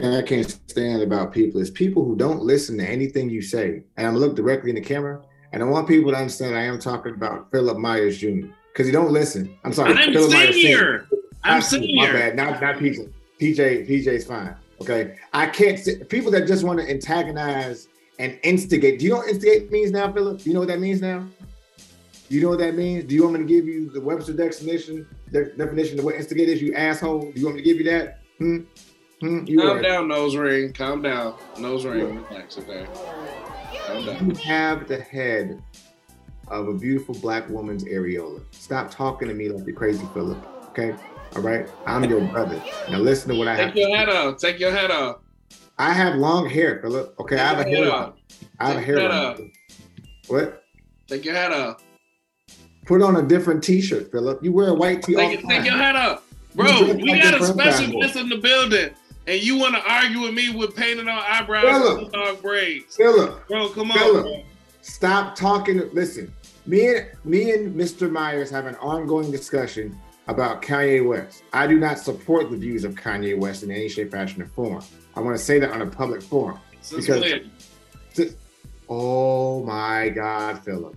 thing I can't stand about people is people who don't listen to anything you say. And I'm gonna look directly in the camera, and I want people to understand I am talking about Philip Myers Jr. because he don't listen. I'm sorry, I'm Philip Myers senior. I'm senior. My bad. Not not PJ. PJ PJ's fine. Okay, I can't. Sit, people that just want to antagonize and instigate. Do you know what instigate means now, Philip? Do you know what that means now? You know what that means? Do you want me to give you the Webster definition de- definition of what instigate is? You asshole. Do you want me to give you that? Hmm. Hmm, you Calm down, nose ring. Calm down, nose ring. Relax, okay. Calm down. You have the head of a beautiful black woman's areola. Stop talking to me like you're crazy, Philip. Okay. All right. I'm your brother. Now listen to what I have. Take your hat off. Take your head off. I have long hair, Philip. Okay, I have a Take hair. off. I have a hair. off. What? Take your head off. Put on a different T-shirt, Philip. You wear a white tee all Take, take your head off. Bro, we like got a special guest in the building, and you want to argue with me with painted on eyebrows Philip. and dog braids. Philip, Bro, come on, bro. stop talking. Listen, me and me and Mr. Myers have an ongoing discussion about Kanye West. I do not support the views of Kanye West in any shape, fashion, or form. I want to say that on a public forum. Since Because- when? Oh my God, Philip.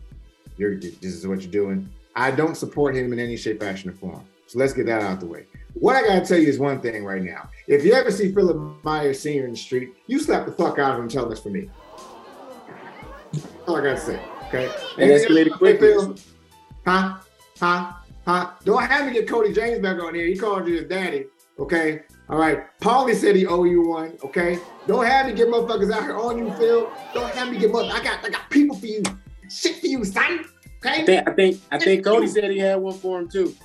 You're, this is what you're doing. I don't support him in any shape, fashion, or form. So let's get that out the way. What I gotta tell you is one thing right now. If you ever see Philip Myers Sr. in the street, you slap the fuck out of him and tell him for me. That's all I gotta say. Okay. It escalated quickly. Phil? Huh? Huh? Huh? Don't have me get Cody James back on here. He called you his daddy. Okay. All right. Paulie said he owe you one. Okay. Don't have me get motherfuckers out here on you, Phil. Don't have me get mother. I got I got people for you. Shit for you, son. Okay. I think I think I think Cody said he had one for him too.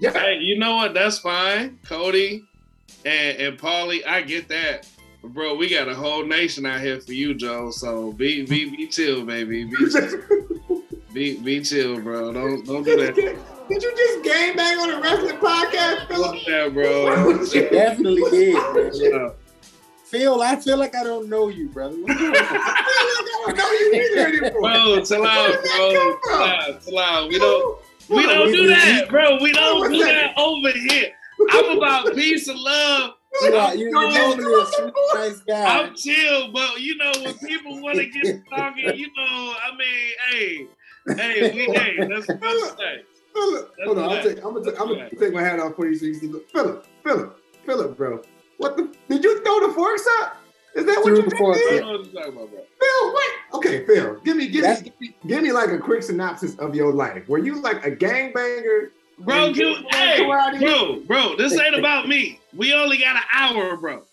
Yeah. Hey, you know what? That's fine. Cody and, and Paulie, I get that. But bro, we got a whole nation out here for you, Joe. So be be be chill, baby. Be be, be chill, bro. Don't don't do that. Did you just game bang on a wrestling podcast, Philip? Don't that, bro. It definitely did, man. Phil, I feel like I don't know you, brother. What's going on? I don't know you either anymore. Bro, chill out, Where did bro. that come Chill from? out, chill out. We don't we don't do that, bro. We don't do that over here. I'm about peace and love. You are, you, you're normally a sweet, nice guy. I'm chill, but you know when people want to get talking, you know, I mean, hey, hey, we, hey, that's that's hey. Philip, hold on. I'm, take, I'm, gonna, take- I'm gonna take my hat off for you so you see. Philip, Philip, Philip, bro. What the? Did you throw the forks up? Is that what you the did? forks I Phil? don't know what you're talking about, bro. what? Okay, Phil. Give me, give That's- me, give me, give me like a quick synopsis of your life. Were you like a gangbanger? Bro, you, you hey, karate? bro, bro, this ain't about me. We only got an hour, bro.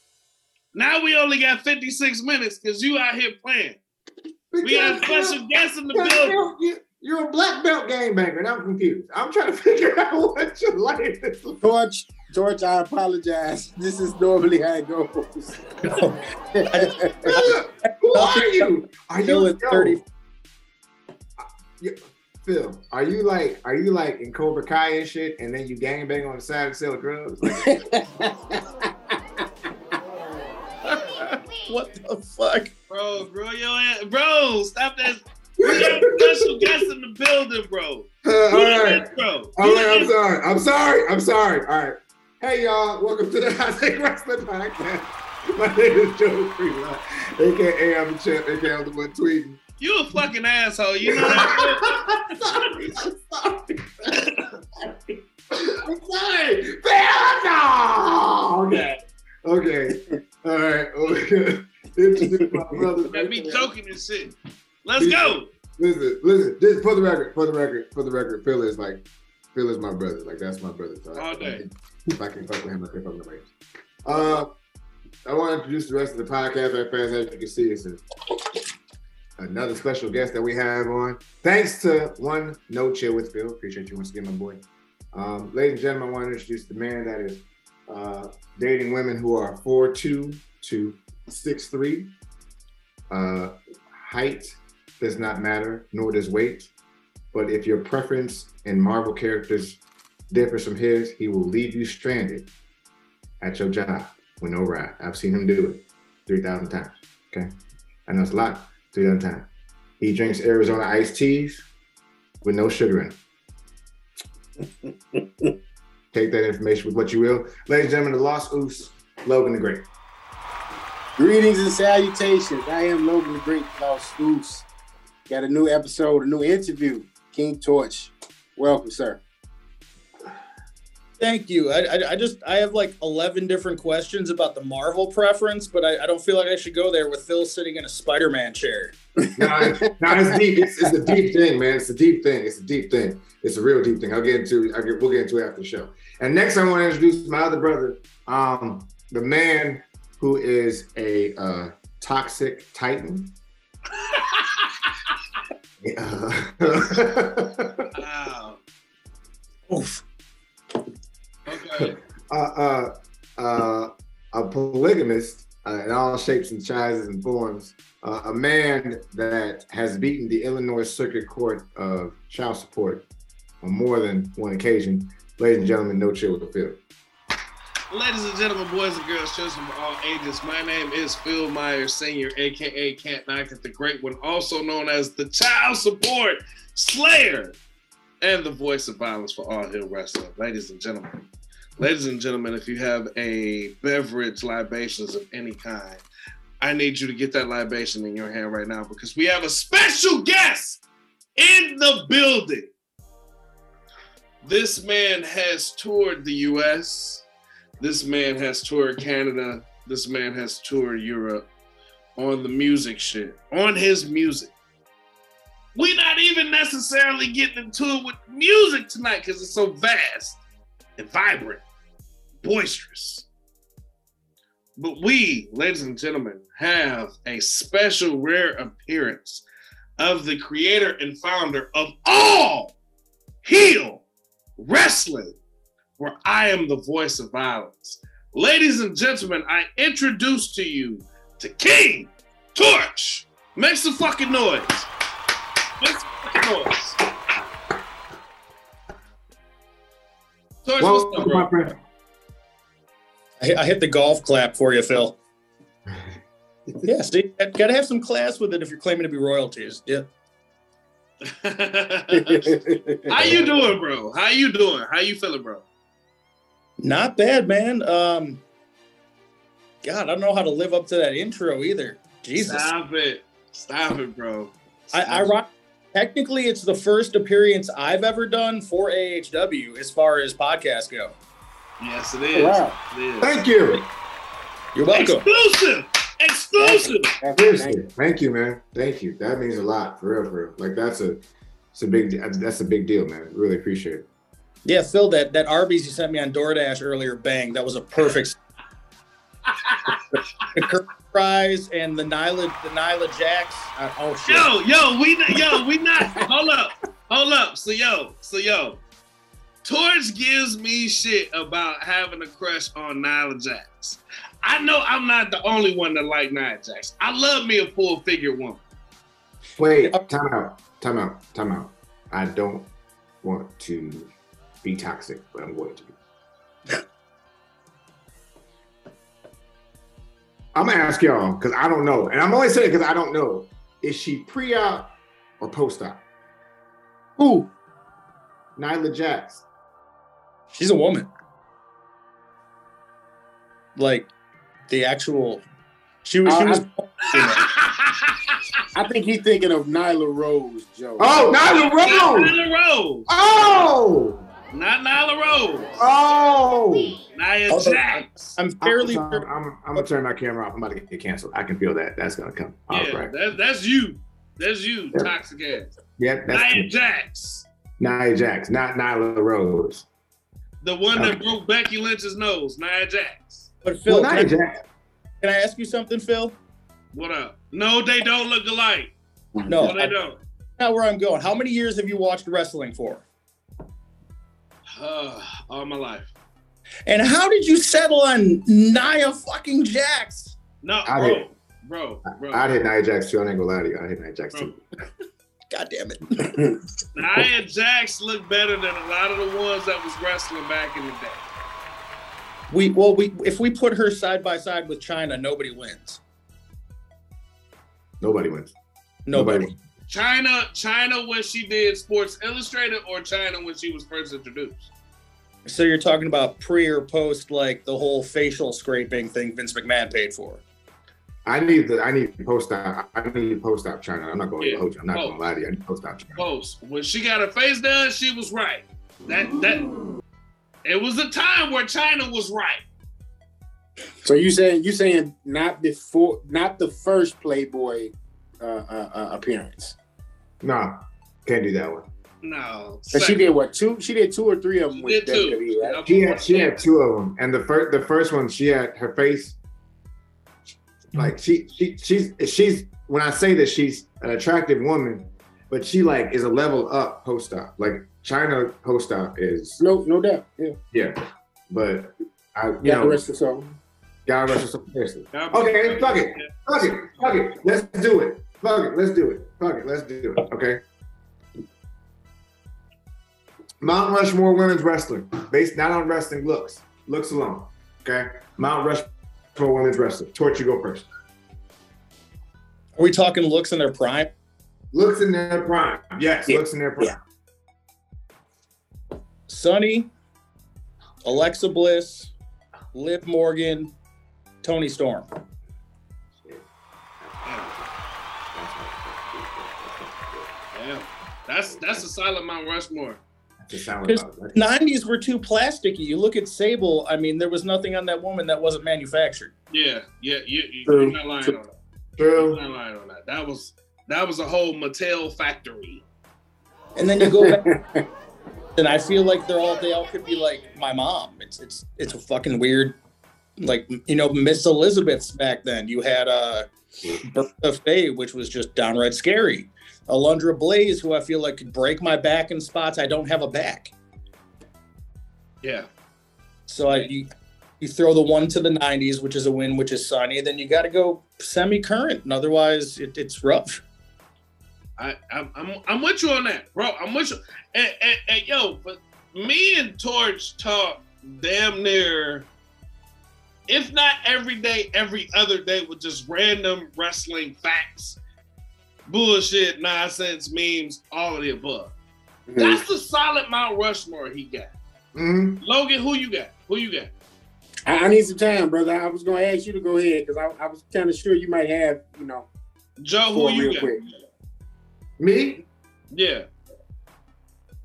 Now we only got 56 minutes because you out here playing. We got a special guest in the building. Phil, you- You're a black belt gangbanger, and I'm confused. I'm trying to figure out what your life is. like. George, George, I apologize. This is normally how it goes. Philip, who are you? Are you Phil yo, 30. you- Phil, are you like are you like in Cobra Kai and shit, and then you gangbang on the side and sell drugs? Like, what the fuck? Bro, bro, yo, ass- bro, stop that. We got a special guest in the building, bro. uh, Who all is right, this, bro? all Who right. is I'm sorry. I'm sorry. I'm sorry. All right. Hey y'all, welcome to the Hot Take Wrestling Podcast. My name is Joe Freeland, aka I'm the champ, aka I'm the one tweeting. You a fucking asshole. You know that? I'm sorry. I'm sorry. I'm sorry. Phil, no. Okay. Okay. All right. Okay. Introduce my brother. Got me choking and shit. Let's go. Listen, listen. This for the record. For the record. For the record. Phil is like, Phil is my brother. Like that's my brother. So All day. If I can fuck with him, I can fuck with else. Uh, I want to introduce the rest of the podcast right fast. As you can see, it's a, another special guest that we have on. Thanks to one No Chill with Phil. Appreciate you once again, my boy. Um, ladies and gentlemen, I want to introduce the man that is uh, dating women who are 4'2 to 6'3. Uh, height does not matter, nor does weight. But if your preference in Marvel characters differs from his, he will leave you stranded at your job with no ride. I've seen him do it 3,000 times. Okay. I know it's a lot, 3,000 times. He drinks Arizona iced teas with no sugar in them. Take that information with what you will. Ladies and gentlemen, the Lost Oos, Logan the Great. Greetings and salutations. I am Logan the Great Klaus Goose. Got a new episode, a new interview. King Torch. Welcome, sir. Thank you. I, I, I just I have like eleven different questions about the Marvel preference, but I, I don't feel like I should go there with Phil sitting in a Spider-Man chair. no, it's, no, it's deep. It's, it's, a deep thing, man. It's a deep thing. It's a deep thing. It's a real deep thing. I'll get into. I'll get. We'll get into it after the show. And next, I want to introduce my other brother, um, the man who is a uh, toxic titan. Wow. Oof. Okay. uh, uh, uh, a polygamist uh, in all shapes and sizes and forms, uh, a man that has beaten the Illinois Circuit Court of child support on more than one occasion. Ladies and gentlemen, no chill with Phil. Ladies and gentlemen, boys and girls, children of all ages, my name is Phil Myers Sr., aka Can't Knock It the Great One, also known as the Child Support Slayer and the voice of violence for all heel wrestling. Ladies and gentlemen, ladies and gentlemen, if you have a beverage libations of any kind, I need you to get that libation in your hand right now because we have a special guest in the building. This man has toured the US. This man has toured Canada. This man has toured Europe on the music shit, on his music. We're not even necessarily getting into it with music tonight because it's so vast and vibrant, boisterous. But we, ladies and gentlemen, have a special rare appearance of the creator and founder of all heel wrestling where I am the voice of violence. Ladies and gentlemen, I introduce to you to King Torch. Make some fucking noise. Make some fucking noise. Torch, Well, what's up, my bro? friend. I, hit- I hit the golf clap for you, Phil. Yeah, see, got to have some class with it if you're claiming to be royalties. Yeah. How you doing, bro? How you doing? How you feeling, bro? Not bad, man. Um, God, I don't know how to live up to that intro either. Jesus. Stop it. Stop it, bro. I, I rock. Technically, it's the first appearance I've ever done for AHW as far as podcasts go. Yes, it is. Wow. It is. Thank you. You're welcome. Exclusive. Exclusive. Seriously, thank you, man. Thank you. That means a lot, for real, for real. Like that's a, it's a big, that's a big deal, man. Really appreciate it. Yeah, Phil, that that Arby's you sent me on DoorDash earlier, bang, that was a perfect. the curly fries and the Nyla the Nyla Jax. Uh, oh shit! Yo, yo, we not, yo, we not. hold up, hold up. So yo, so yo, Torch gives me shit about having a crush on Nyla Jax. I know I'm not the only one that like Nia Jax. I love me a full figure woman. Wait, time out, time out, time out. I don't want to be toxic, but I'm going to be. I'm gonna ask y'all because I don't know, and I'm only saying because I don't know. Is she pre-op or post-op? Who? Nyla Jax. She's a woman. Like the actual. She was. She Uh, was. I think he's thinking of Nyla Rose, Joe. Oh, Nyla Not Rose. Nyla Rose. Oh, Not Nyla Rose. oh. Nia Although- Jax. I'm fairly. I'm, sorry, I'm, I'm gonna turn my camera off. I'm about to get canceled. I can feel that. That's gonna come. All Yeah, right. that, that's you. That's you, Yeah. toxic ass. Yeah, that's Nia Jax. Nia Jax, not Nyla Rose. The one that broke Becky Lynch's nose, Nia Jax. But Phil, well, can, Nia I, Jax. can I ask you something, Phil? What up? No, they don't look alike. No, No, they I, don't. Now where I'm going. How many years have you watched wrestling for? Uh, all my life. And how did you settle on Nia fucking Jax? No, I bro, did. bro, bro. I hit Nia Jax too. I ain't gonna lie to you. I hit Nia Jax bro. too. God damn it. Nia Jax looked better than a lot of the ones that was wrestling back in the day. We well, we if we put her side by side with Chyna, nobody wins. Nobody wins. Nobody. wins. Chyna, Chyna when she did Sports Illustrated, or Chyna when she was first introduced. So you're talking about pre or post, like the whole facial scraping thing Vince McMahon paid for. I need the I need post op. I need to post op Chyna. I'm not going Yeah. to hold you. I'm not Oh. going to lie to you. I need post op Chyna. Post when she got her face done, she was right. That that it was a time where Chyna was right. So you saying you saying not before, not the first Playboy uh, uh, uh, appearance? No, can't do that one. No, So she did what? Two? She did two or three of them She with did two. WWE, right? She had she had two of them, and the first the first one she had her face like she she she's she's when I say that she's an attractive woman, but she like is a level up post op. Like Chyna post op is No, no doubt. Yeah. yeah, but I you Yeah. The know rest of the song. God rest her soul. seriously. God Okay, bless fuck her. it. Fuck it, fuck it. Let's do it. Fuck it. Let's do it. Fuck it. Let's do it. Okay. Mount Rushmore women's wrestling, based not on wrestling looks, looks alone. Okay. Mount Rushmore women's wrestling. Torch, you go first. Are we talking looks in their prime? Looks in their prime. Yes, Yeah. looks in their prime. Yeah. Sunny, Alexa Bliss, Liv Morgan, Toni Storm. Yeah, that's that's a solid Mount Rushmore. Just sound Because about it. 90s were too plasticky. You look at Sable, I mean, there was nothing on that woman that wasn't manufactured. Yeah, yeah, you, you, True. you're not lying True. on that. You're True. not lying on that. That was that was a whole Mattel factory. And then you go back, and I feel like they're all they all could be like my mom. It's it's it's a fucking weird, like you know Miss Elizabeth's back then. You had a uh Bertha Faye, which was just downright scary. Alundra Blaze, who I feel like could break my back in spots I don't have a back. Yeah, So I you, you throw the one to the 90s, which is a win, which is sunny. Then you got to go semi-current, and otherwise it, it's rough. I I'm, I'm I'm with you on that, bro. I'm with you. And, and, and yo, but me and Torch talk damn near, if not every day, every other day with just random wrestling facts, bullshit, nonsense, memes, all of the above. Mhm. That's the solid Mount Rushmore he got. Mhm. Logan, who you got? Who you got? I, I need some time, brother. I was gonna ask you to go ahead because I, I was kind of sure you might have, you know, Joe, four who you real got? quick. Me? Yeah.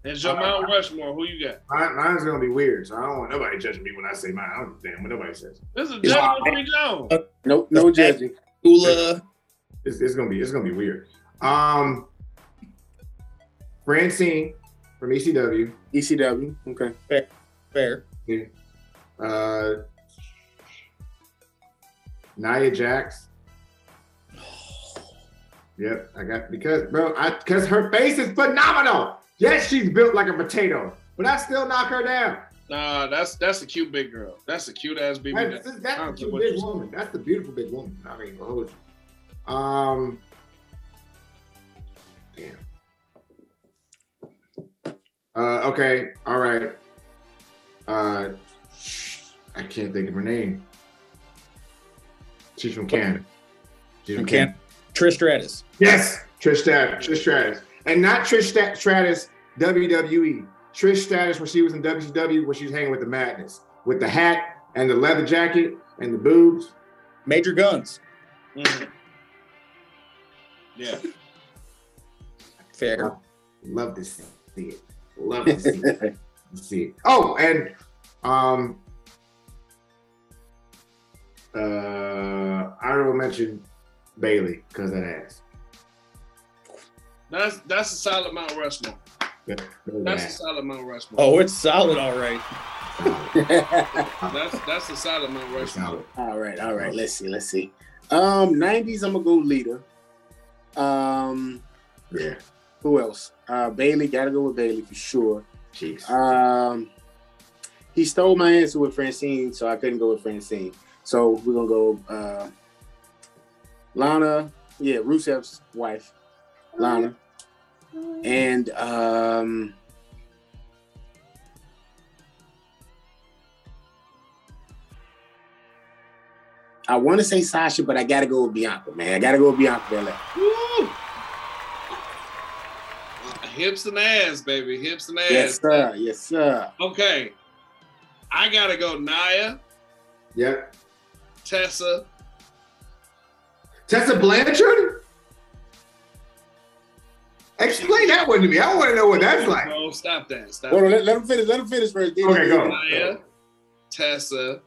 And Joe Uh, Mount Rushmore, who you got? Mine, mine's gonna be weird, so I don't want nobody judging me when I say mine. I don't understand what nobody says. This is Yeah. Joe Free Jones. No, no judging. Ula, It's, it's gonna be it's gonna be weird. Um, Francine from ECW. ECW. Okay. fair. Uh, Nia Jax. Yep, I got because bro, I because her face is phenomenal. Yes, she's built like a potato, but I still knock her down. Nah, that's that's a cute big girl. That's a cute ass baby. That's, girl. that's I the don't care cute big woman. That's the beautiful big woman. I mean, hold you. Um, damn. Uh, okay, all right. Uh, I can't think of her name. She's from Canada. She's From Can- Trish Stratus. Yes, Trish Stratus. Trish Stratus, and not Trish Stat- Stratus WWE. Trish Stratus when she was in WCW, when she was hanging with the Madness, with the hat and the leather jacket and the boobs. Major Gunns. Mhm. Yeah. Fair. Love to see it. Love to see it. see it. Oh, and um, uh, I will mention Bayley because that ass. That's that's a solid Mount Rushmore. That, that That's a solid Mount Rushmore. Oh, it's solid, all right. That's that's a solid Mount That's Rushmore. solid. all right, all right. Let's see, let's see. Um, '90s. I'm gonna go Lita. Um, Yeah, who else? Uh, Bayley. Gotta go with Bayley for sure. cheeks. Um, he stole my answer with Francine, so I couldn't go with Francine. So we're gonna go uh, Lana. Yeah, Rusev's wife, Lana, and um, I want to say Sasha, but I gotta go with Bianca, man. I gotta go with Bianca Belair. Woo! Hips and ass, baby. Hips and ass. Yes, sir. Yes, sir. Okay. I gotta go Naya, Yep. Tessa, Tessa Blanchard? Explain that one to me. I want to know what that's like. Bro, stop that. Stop Hold on, that. let, let him finish. Let him finish first. Then Okay, go. Maya, Tessa.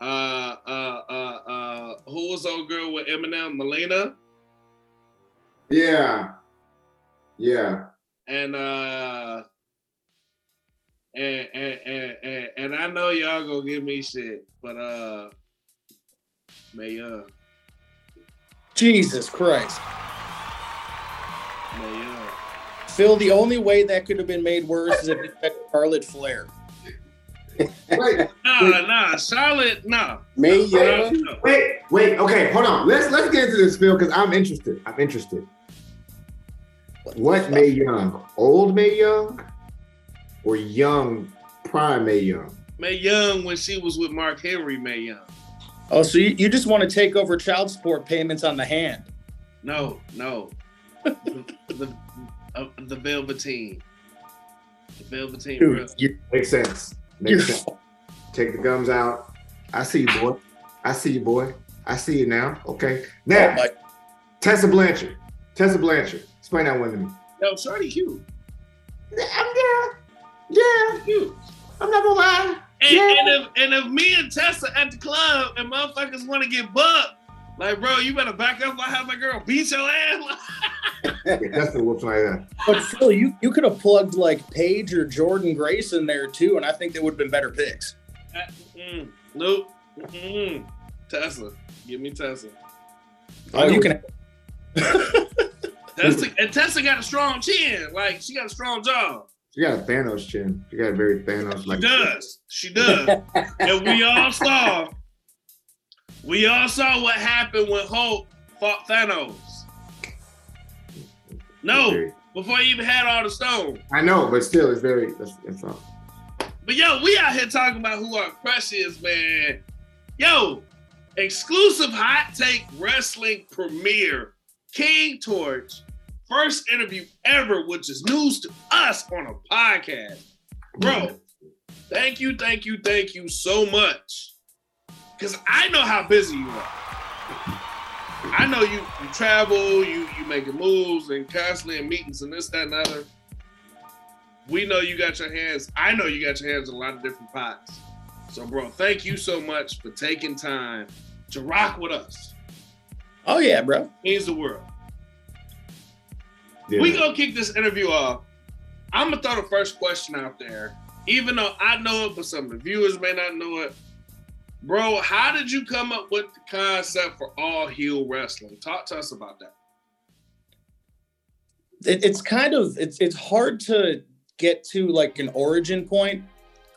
Uh, uh, uh, uh, who was old girl with Eminem? Melina. Yeah. Yeah. and uh and and, and and and I know y'all gonna give me shit, but uh Mae Young, Jesus Christ. Mae Young. Phil, the only way that could have been made worse is if it had Charlotte Flair. Wait, Nah, nah, Charlotte, nah. May Nah, Young. no. wait, wait. Okay, hold on. Let's let's get into this, Phil, because I'm interested. I'm interested. What Mae Young? Old Mae Young? Or young prime Mae Young? Mae Young when she was with Mark Henry, Mae Young. Oh, so you, you just want to take over child support payments on the hand? No, no. the the, uh, the Velveteen. The Velveteen Dude, Brother. Makes sense. You're Take the gums out. I see you, boy. I see you, boy. I see you now. Okay. oh Now, my, Tessa Blanchard. Tessa Blanchard. Explain that one to me. No, Shorty cute. I'm yeah. Yeah. Cute. I'm not gonna lie. And, Yeah. and if and if me and Tessa at the club and motherfuckers want to get bucked, like bro, you better back up. I have my girl beat your ass. Yeah, Tessa whoops like that. but Phil, you, you could have plugged like Paige or Jordynne Grace in there too, and I think they would have been better picks. mm, nope. Mm-mm. Tessa, give me Tessa. Oh, you can. Tessa and Tessa got a strong chin. Like she got a strong jaw. She got a Thanos chin. She got a very Thanos like. She does. She does. and we all saw. We all saw what happened when Hulk fought Thanos. No, before he even had all the stones. I know, but still, it's very. That's, that's all. Uh, but yo, we out here talking about who our crush is, man. Yo, exclusive hot take wrestling premiere, King Torch, first interview ever, which is news to us on a podcast. Bro, mm. thank you, thank you, thank you so much. Cause I know how busy you are. I know you you travel, you you making moves and constantly in meetings and this, that, and the other we know you got your hands. I know you got your hands in a lot of different pots. So, bro, thank you so much for taking time to rock with us. Oh yeah, bro. Means the world. Yeah. We gonna kick this interview off. I'm gonna throw the first question out there, even though I know it, but some of the viewers may not know it. Bro, how did you come up with the concept for all heel wrestling? Talk to us about that. it, it's kind of it's it's hard to get to like an origin point.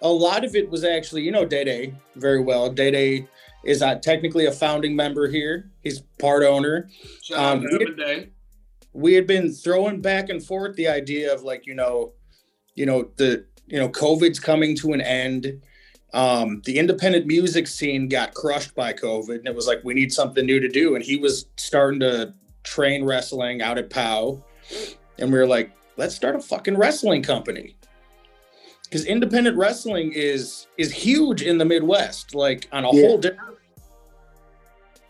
A lot of it was actually, you know, Day Day very well. Day Day is uh, technically a founding member here. He's part owner. Um, Evan Day. We had been throwing back and forth the idea of like, you know, you know the you know COVID's coming to an end. Um, the independent music scene got crushed by COVID, and it was like we need something new to do. And he was starting to train wrestling out at POW, and we were like, let's start a fucking wrestling company because independent wrestling is is huge in the Midwest, like on a Yeah. whole different.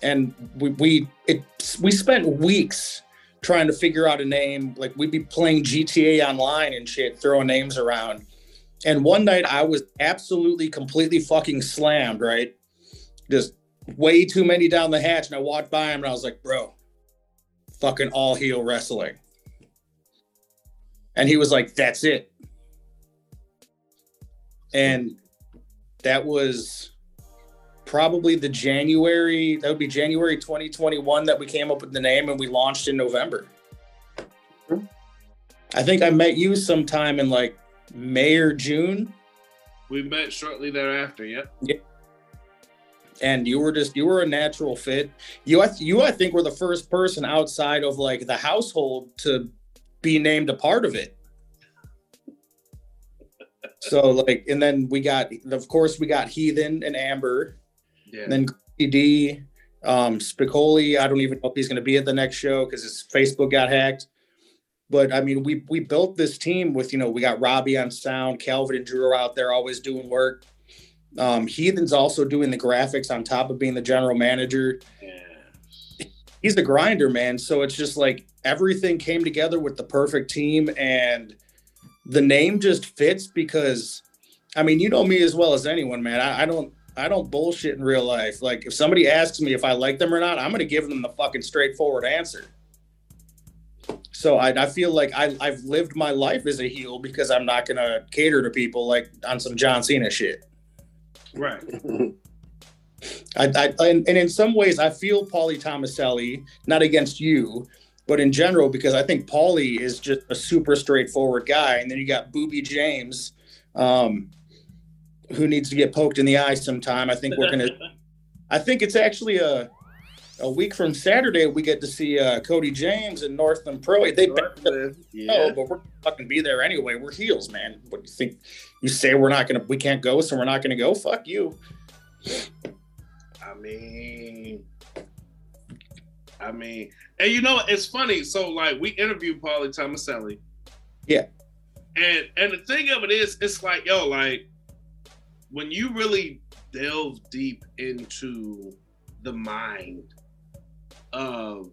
And we we it we spent weeks trying to figure out a name. Like we'd be playing GTA online and shit, throwing names around. And one night I was absolutely completely fucking slammed, right? Just way too many down the hatch. And I walked by him and I was like, bro, fucking all heel wrestling. And he was like, that's it. And that was probably the January, that would be January 2021 that we came up with the name and we launched in November. Mm-hmm. I think I met you sometime in like May or June, We met shortly thereafter. Yep. and you were just you were a natural fit. You, I- you, I think, were the first person outside of like the household to be named a part of it. So like, and then we got, of course, we got Heathen and Amber, Yeah. and then D, um, Spicoli. I don't even know if he's going to be at the next show because his Facebook got hacked. But I mean, we we built this team with you know we got Robbie on sound, Calvin and Drew are out there always doing work. Um, Heathen's also doing the graphics on top of being the general manager. yeah. he's a grinder, man. So it's just like everything came together with the perfect team, and the name just fits because, I mean, you know me as well as anyone, man. I, I don't. I don't bullshit in real life. Like if somebody asks me if I like them or not, I'm gonna give them the fucking straightforward answer. So I, I feel like I, I've lived my life as a heel because I'm not gonna cater to people like on some John Cena shit. Right. I, I and, and in some ways I feel Paulie Tomaselli, not against you, but in general because I think Paulie is just a super straightforward guy, and then you got Booby James, um, who needs to get poked in the eye sometime. I think we're gonna. I think it's actually a a week from Saturday we get to see uh, Cody James and Northland Pro. They Northland, no, yeah. but we're fucking be there anyway. We're heels, man. What do you think? You say we're not gonna, we can't go, so we're not gonna go. Fuck you. I mean, I mean, and you know, it's funny. So, like, we interviewed Paulie Tomaselli. Yeah. And and the thing of it is, it's like, yo, like, when you really delve deep into the mind of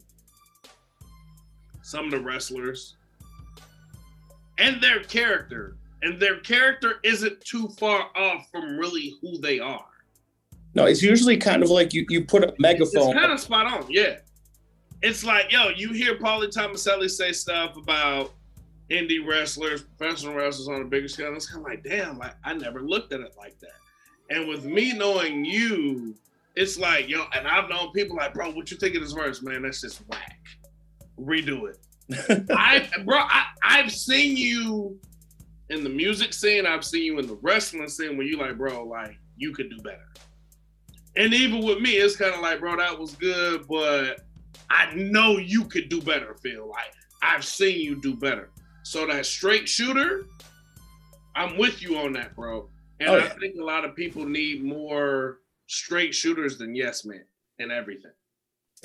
some of the wrestlers and their character, and their character isn't too far off from really who they are. No, it's usually kind of like you you put a megaphone. It's kind of spot on, yeah. It's like, yo, you hear Paulie Tomaselli say stuff about indie wrestlers, professional wrestlers on a bigger scale. And it's kind of like, damn, like I never looked at it like that. And with me knowing you, it's like, yo, and I've known people like, bro, what you think of this verse, man? That's just whack. Redo it. I, bro, I, I've seen you in the music scene. I've seen you in the wrestling scene where you like, bro, like you could do better. And even with me, it's kind of like, bro, that was good, but I know you could do better, Phil. Like I've seen you do better. So that straight shooter, I'm with you on that, bro. And Oh, I think a lot of people need more straight shooters than yes men and everything.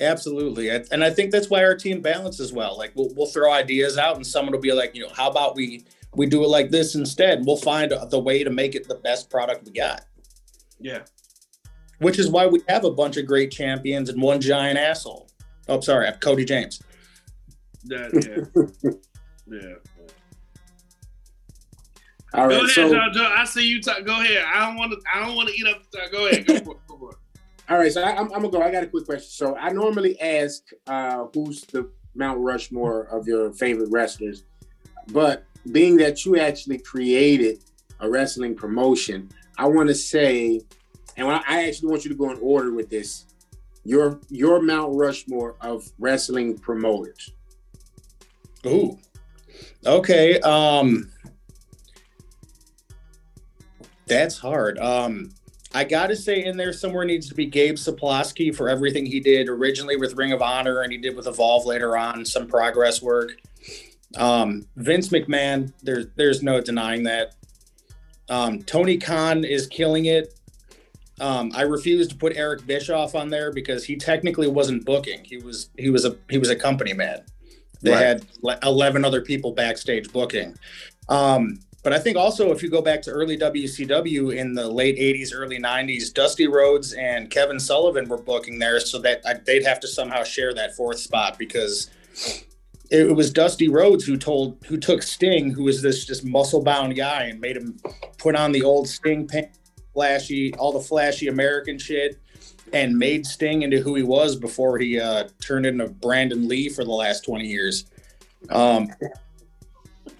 Absolutely, and I think that's why our team balances well. Like we'll we'll throw ideas out, and someone will be like, you know, how about we we do it like this instead? We'll find the way to make it the best product we got. Yeah. Which is why we have a bunch of great champions and one giant asshole. Oh, sorry, Cody James. That yeah. yeah. All Go ahead, so Joe, Joe. I see you talk. Go ahead. I don't want to. I don't want to eat up. the time. Go ahead. Go for it. Go for it. all right, so I, I'm, I'm gonna go. I got a quick question. So I normally ask uh, who's the Mount Rushmore of your favorite wrestlers, but being that you actually created a wrestling promotion, I want to say, and I I actually want you to go in order with this. Your your Mount Rushmore of wrestling promoters. Ooh. Okay. Um that's hard. Um I gotta say in there somewhere needs to be Gabe Sapolsky for everything he did originally with Ring of Honor and he did with Evolve later on, some progress work. Um Vince McMahon, there's there's no denying that. Um Tony Khan is killing it. Um, I refuse to put Eric Bischoff on there because he technically wasn't booking. He was he was a he was a company man. They Right. had 11 other people backstage booking. Um, but I think also if you go back to early WCW in the late 80s, early 90s, Dusty Rhodes and Kevin Sullivan were booking there, so that they'd have to somehow share that fourth spot because it, was Dusty Rhodes who told who took Sting, who was this just muscle bound guy, and made him put on the old Sting pants, flashy, all the flashy American shit and made Sting into who he was before he uh, turned into Brandon Lee for the last 20 years. Um,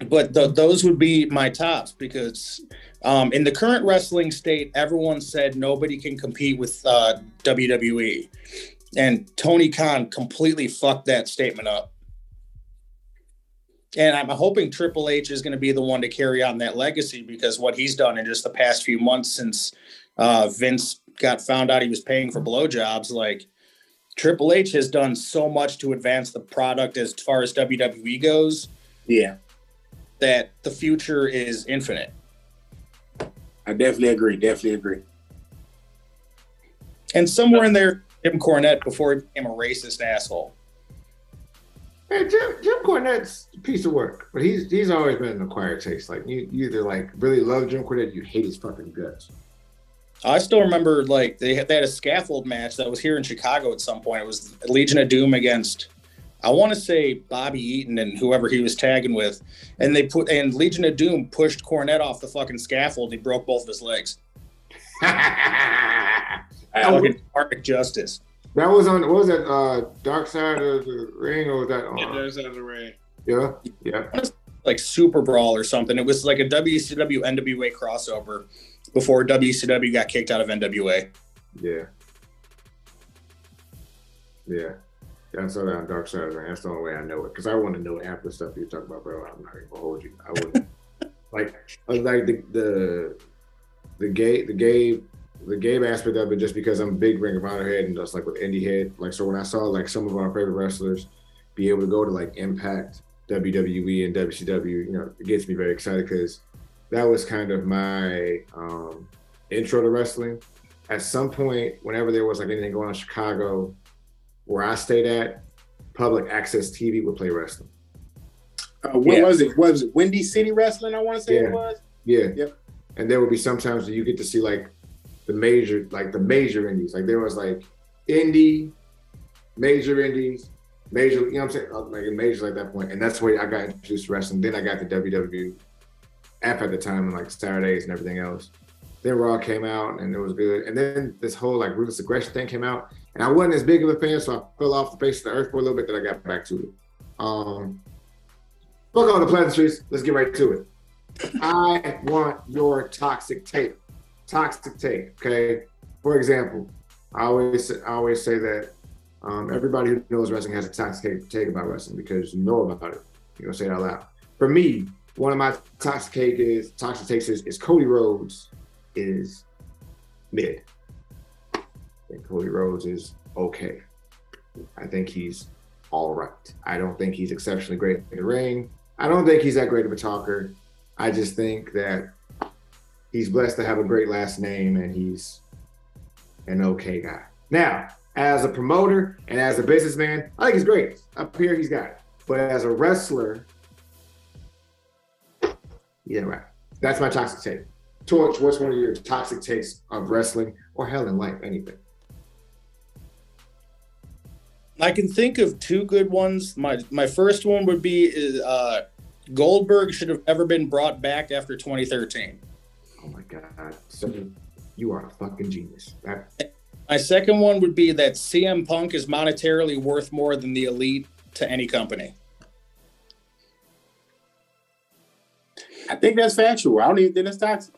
but th- those would be my tops because um, in the current wrestling state, everyone said nobody can compete with uh, WWE. And Tony Khan completely fucked that statement up. And I'm hoping Triple H is going to be the one to carry on that legacy because what he's done in just the past few months since uh, Vince got found out he was paying for blowjobs, like Triple H has done so much to advance the product as far as WWE goes Yeah, that the future is infinite. I definitely agree. Definitely agree. And somewhere in there, Jim Cornette before he became a racist asshole. Hey, Jim, Jim Cornette's a piece of work, but he's he's always been an acquired taste. Like you, you either like really love Jim Cornette, you hate his fucking guts. I still remember like they had, they had a scaffold match that was here in Chicago at some point. It was Legion of Doom against I want to say Bobby Eaton and whoever he was tagging with, and they put and Legion of Doom pushed Cornette off the fucking scaffold. He broke both of his legs. fucking Dark Justice. That was on. What was that? Uh, Dark Side of the Ring, or was that? On, Yeah, there's out of the ring. yeah, yeah. like Super Brawl or something. It was like a WCW NWA crossover before WCW got kicked out of NWA. Yeah. Yeah. I saw that on Dark Side of Ring. That's the only way I know it. Because I want to know half the stuff you talk about, bro. I'm not even gonna hold you. I wouldn't like like the the the gay the gay the game aspect of it just because I'm a big Ring of Honor head and just like with indie head. Like so when I saw like some of our favorite wrestlers be able to go to like Impact, WWE, and WCW, you know, it gets me very excited because that was kind of my um, intro to wrestling. At some point, whenever there was like anything going on in Chicago, where I stayed at, public access TV would play wrestling. Uh, what Yeah. was it? What was it? Windy City Wrestling, I want to say Yeah. it was. Yeah. Yep. And there would be sometimes that you get to see like the major, like the major indies. Like there was like indie, major indies, major, you know what I'm saying? Uh, Like in majors like that point. And that's where I got introduced to wrestling. Then I got the WWE app at the time and like Saturdays and everything else. Then Raw came out and it was good. And then this whole like ruthless aggression thing came out. And I wasn't as big of a fan, so I fell off the face of the earth for a little bit that I got back to it. Um Fuck all the pleasantries. Let's get right to it. I want your toxic tape. Toxic tape. Okay. For example, I always I always say that um, everybody who knows wrestling has a toxic take about wrestling because you know about it. You know, say it out loud. For me, one of my toxic take is toxic takes is, is Cody Rhodes is mid. Think Cody Rhodes is okay. I think he's all right. I don't think he's exceptionally great in the ring. I don't think he's that great of a talker. I just think that he's blessed to have a great last name and he's an okay guy. Now, as a promoter and as a businessman, I think he's great. Up here, he's got it. But as a wrestler, yeah, right. That's my toxic take. Torch, what's one of your toxic takes of wrestling or hell in life, anything? I can think of two good ones. My my first one would be uh, Goldberg should have never been brought back after 2013. Oh my God. So you are a fucking genius. That, My second one would be that CM Punk is monetarily worth more than the elite to any company. I think that's factual. I don't even think that's toxic.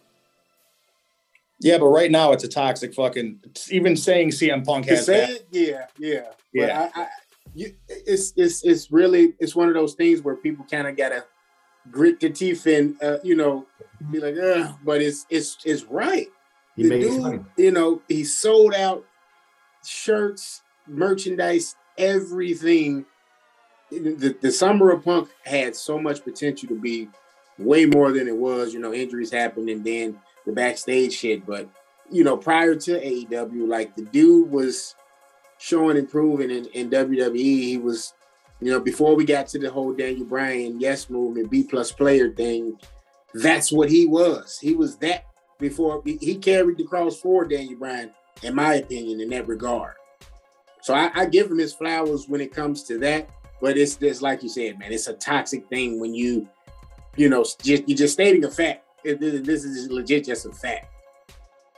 Yeah, but right now it's a toxic fucking. Even saying CM Punk has say that. it, yeah, yeah, Yeah. I, I, you, it's it's it's really it's one of those things where people kind of gotta grit their teeth and uh, you know be like, Ugh, but it's it's it's right. he the dude, you know, he sold out shirts, merchandise, everything. The, the summer of punk had so much potential to be way more than it was. You know, injuries happened and then the backstage shit. But you know, prior to AEW, like the dude was showing improving in, in WWE. He was, you know, before we got to the whole Daniel Bryan yes movement, B plus player thing, that's what he was. He was that before he carried the cross for Daniel Bryan, in my opinion, in that regard. So I, I give him his flowers when it comes to that. But it's just like you said, man, it's a toxic thing when you, you know, just you're just stating a fact. This is legit just a fact.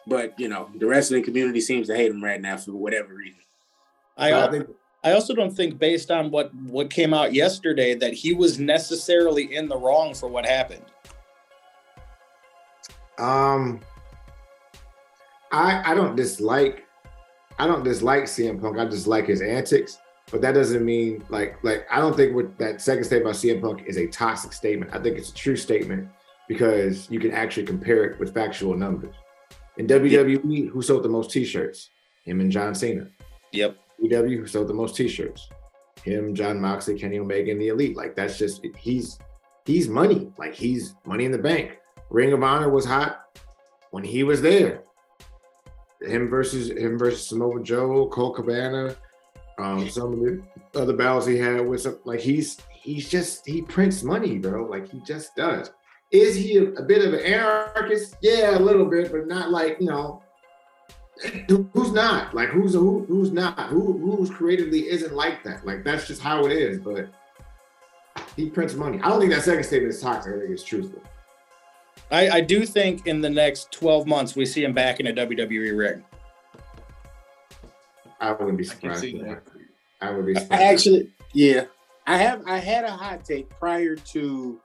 But you know, the wrestling community seems to hate him right now for whatever reason. I, I I also don't think, based on what what came out yesterday, that he was necessarily in the wrong for what happened. Um, I I don't dislike I don't dislike CM Punk. I just like his antics, but that doesn't mean like like I don't think what that second statement about CM Punk is a toxic statement. I think it's a true statement because you can actually compare it with factual numbers. In WWE, who sold the most T-shirts? Him and John Cena. Yep. EW, who sold the most T-shirts? Him, Jon Moxley, Kenny Omega, and the Elite. Like that's just he's he's money. Like he's money in the bank. Ring of Honor was hot when he was there. Him versus him versus Samoa Joe, Colt Cabana, um, some of the other battles he had with some like he's he's just he prints money, bro. Like he just does. Is he a, a bit of an anarchist? Yeah, a little bit, but not like you know, Who's not? Like who's who? Who's not? Who who's creatively isn't like that? Like that's just how it is. But he prints money. I don't think that second statement is toxic. I think it's truthful. I, I do think in the next 12 months we see him back in a WWE ring. I wouldn't be surprised. see with that. that. I would be surprised. I actually, yeah, I have. I had a hot take prior to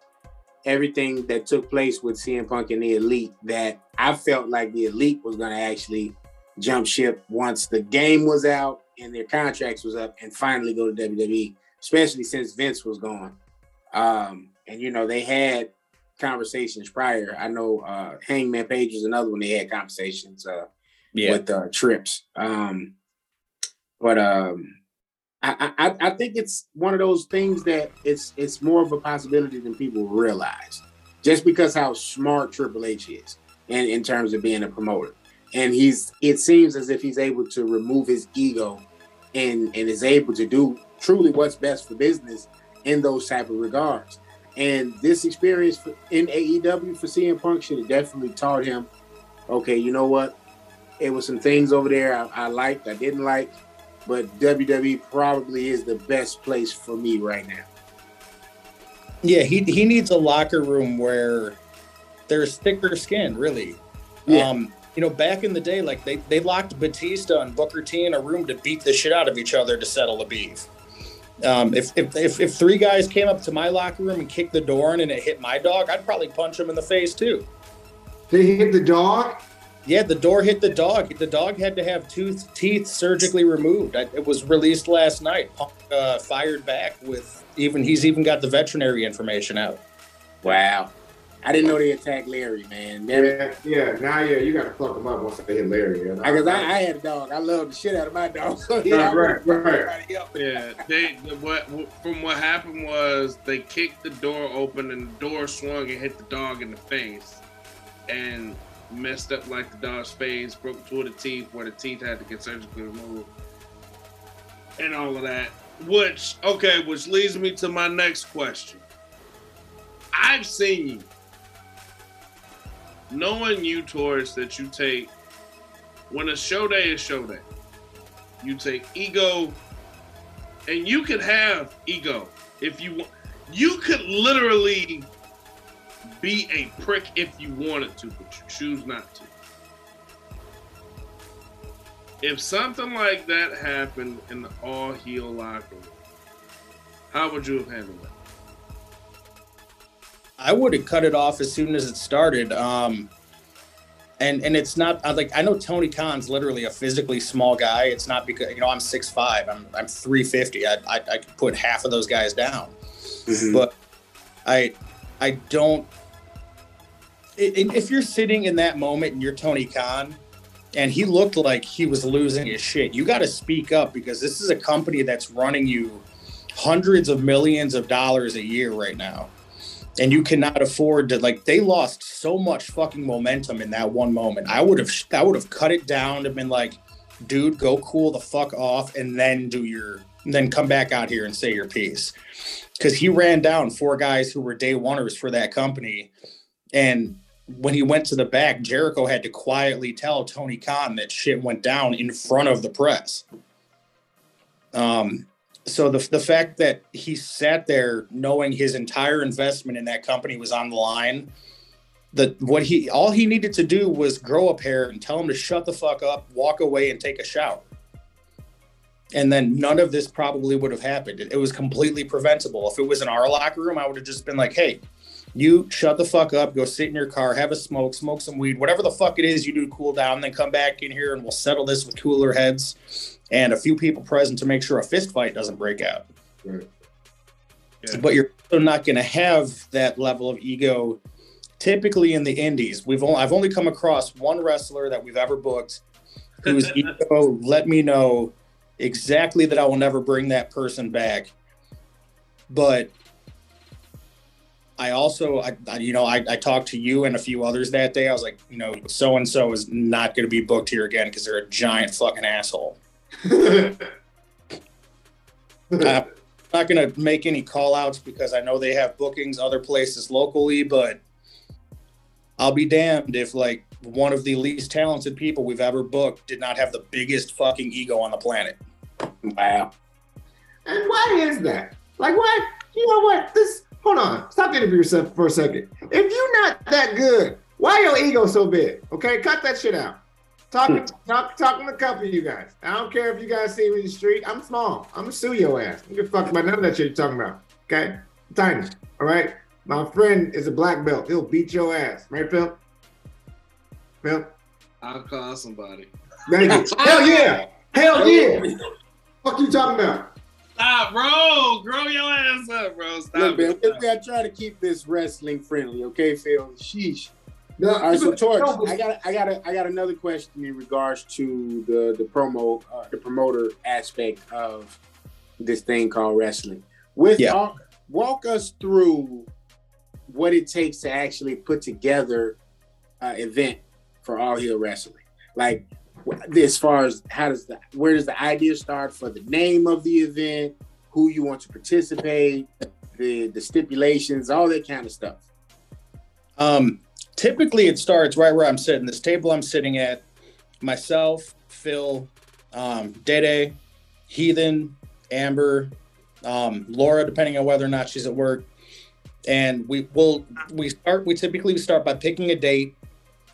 everything that took place with CM Punk and the Elite that I felt like the Elite was going to actually jump ship once the game was out and their contracts was up and finally go to WWE, especially since Vince was gone. Um, and you know they had conversations prior. I know uh, Hangman Page was another one. They had conversations. Uh, with uh, trips. Um, but um, I, I I think it's one of those things that it's it's more of a possibility than people realize, just because how smart Triple H is in, in terms of being a promoter, and he's it seems as if he's able to remove his ego, and and is able to do truly what's best for business in those type of regards. And this experience for, in AEW for CM Punk should have definitely taught him, okay, you know what? It was some things over there I, I liked, I didn't like, but WWE probably is the best place for me right now. Yeah, he he needs a locker room where there's thicker skin, really. Yeah. Um, you know, back in the day, like they, they locked Batista and Booker T in a room to beat the shit out of each other to settle a beef. Um, if, if, if, if three guys came up to my locker room and kicked the door in and it hit my dog, I'd probably punch him in the face too. They hit the dog? Yeah, the door hit the dog. The dog had to have tooth teeth surgically removed. I- It was released last night. Punk uh, fired back with even he's even got the veterinary information out. Wow. I didn't know they attacked Larry, man. Never, Yeah, yeah. Now, yeah, you got to fuck them up once they hit Larry. You know? Because I, I had a dog. I love the shit out of my dog. So yeah, I Right, right, fucked right. everybody up. Yeah, they what from what happened was they kicked the door open and the door swung and hit the dog in the face, and messed up like the dog's face, broke two of the teeth where the teeth had to get surgically removed, and all of that. Which okay, which leads me to my next question. I've seen you, knowing you, Torch, that you take when a show day is show day. You take ego and you could have ego if you want. You could literally be a prick if you wanted to, but you choose not to. If something like that happened in the all heel locker room, how would you have handled it? I would have cut it off as soon as it started. Um, and and it's not I like I know Tony Khan's literally a physically small guy. It's not because you know I'm 6'5", I'm I'm three fifty. I, I I could put half of those guys down, Mhm. but I I don't. If you're sitting in that moment and you're Tony Khan, and he looked like he was losing his shit, you got to speak up because this is a company that's running you hundreds of millions of dollars a year right now and you cannot afford to like they lost so much fucking momentum in that one moment. I would have i would have cut it down and been like dude go cool the fuck off and then do your then come back out here and say your piece. Because he ran down four guys who were day oneers for that company. And when he went to the back jericho had to quietly tell tony khan that shit went down in front of the press. Um so the the fact that he sat there knowing his entire investment in that company was on the line, that what he all he needed to do was grow a pair and tell him to shut the fuck up, walk away, and take a shower. And then none of this probably would have happened. It, it was completely preventable. If it was in our locker room, I would have just been like, "Hey, you shut the fuck up, go sit in your car, have a smoke, smoke some weed, whatever the fuck it is you do cool down, then come back in here and we'll settle this with cooler heads." And a few people present to make sure a fist fight doesn't break out. Right. Yeah. But you're also not going to have that level of ego. Typically in the indies, we've only, I've only come across one wrestler that we've ever booked whose ego let me know exactly that I will never bring that person back. But I also, I, I you know, I, I talked to you and a few others that day. I was like, you know, so and so is not going to be booked here again because they're a giant fucking asshole. Uh, I'm not going to make any call outs because I know they have bookings other places locally, but I'll be damned if like one of the least talented people we've ever booked did not have the biggest fucking ego on the planet. Wow. And why is that? Like, what? You know what? This. Hold on. Stop interviewing yourself for a second. If you're not that good, why your ego so big? Okay, cut that shit out. Talking, talk, hmm. talking to a couple of you guys. I don't care if you guys see me in the street. I'm small. I'm gonna sue your ass. I'm gonna fuck about none of that shit you're talking about. Okay, I'm tiny. All right. My friend is a black belt. He'll beat your ass, right, Phil? Phil, I'll call somebody. thank you. Hell yeah. Hell yeah. Fuck you talking about? Stop, bro. Grow your ass up, bro. Stop. Look, man, it. we gotta try to keep this wrestling friendly, okay, Phil? Sheesh. No, All right, so Torch, I got, I got, I got another question in regards to the the promo, uh, the promoter aspect of this thing called wrestling. With Yeah. walk, walk us through what it takes to actually put together an event for All Heel Wrestling. Like, wh- as far as how does the where does the idea start for the name of the event, who you want to participate, the the stipulations, all that kind of stuff. Um, typically, it starts right where I'm sitting. This table I'm sitting at, myself, Phil, um, Dede, Heathen, Amber, um, Laura, depending on whether or not she's at work. And we will we start. We typically start by picking a date.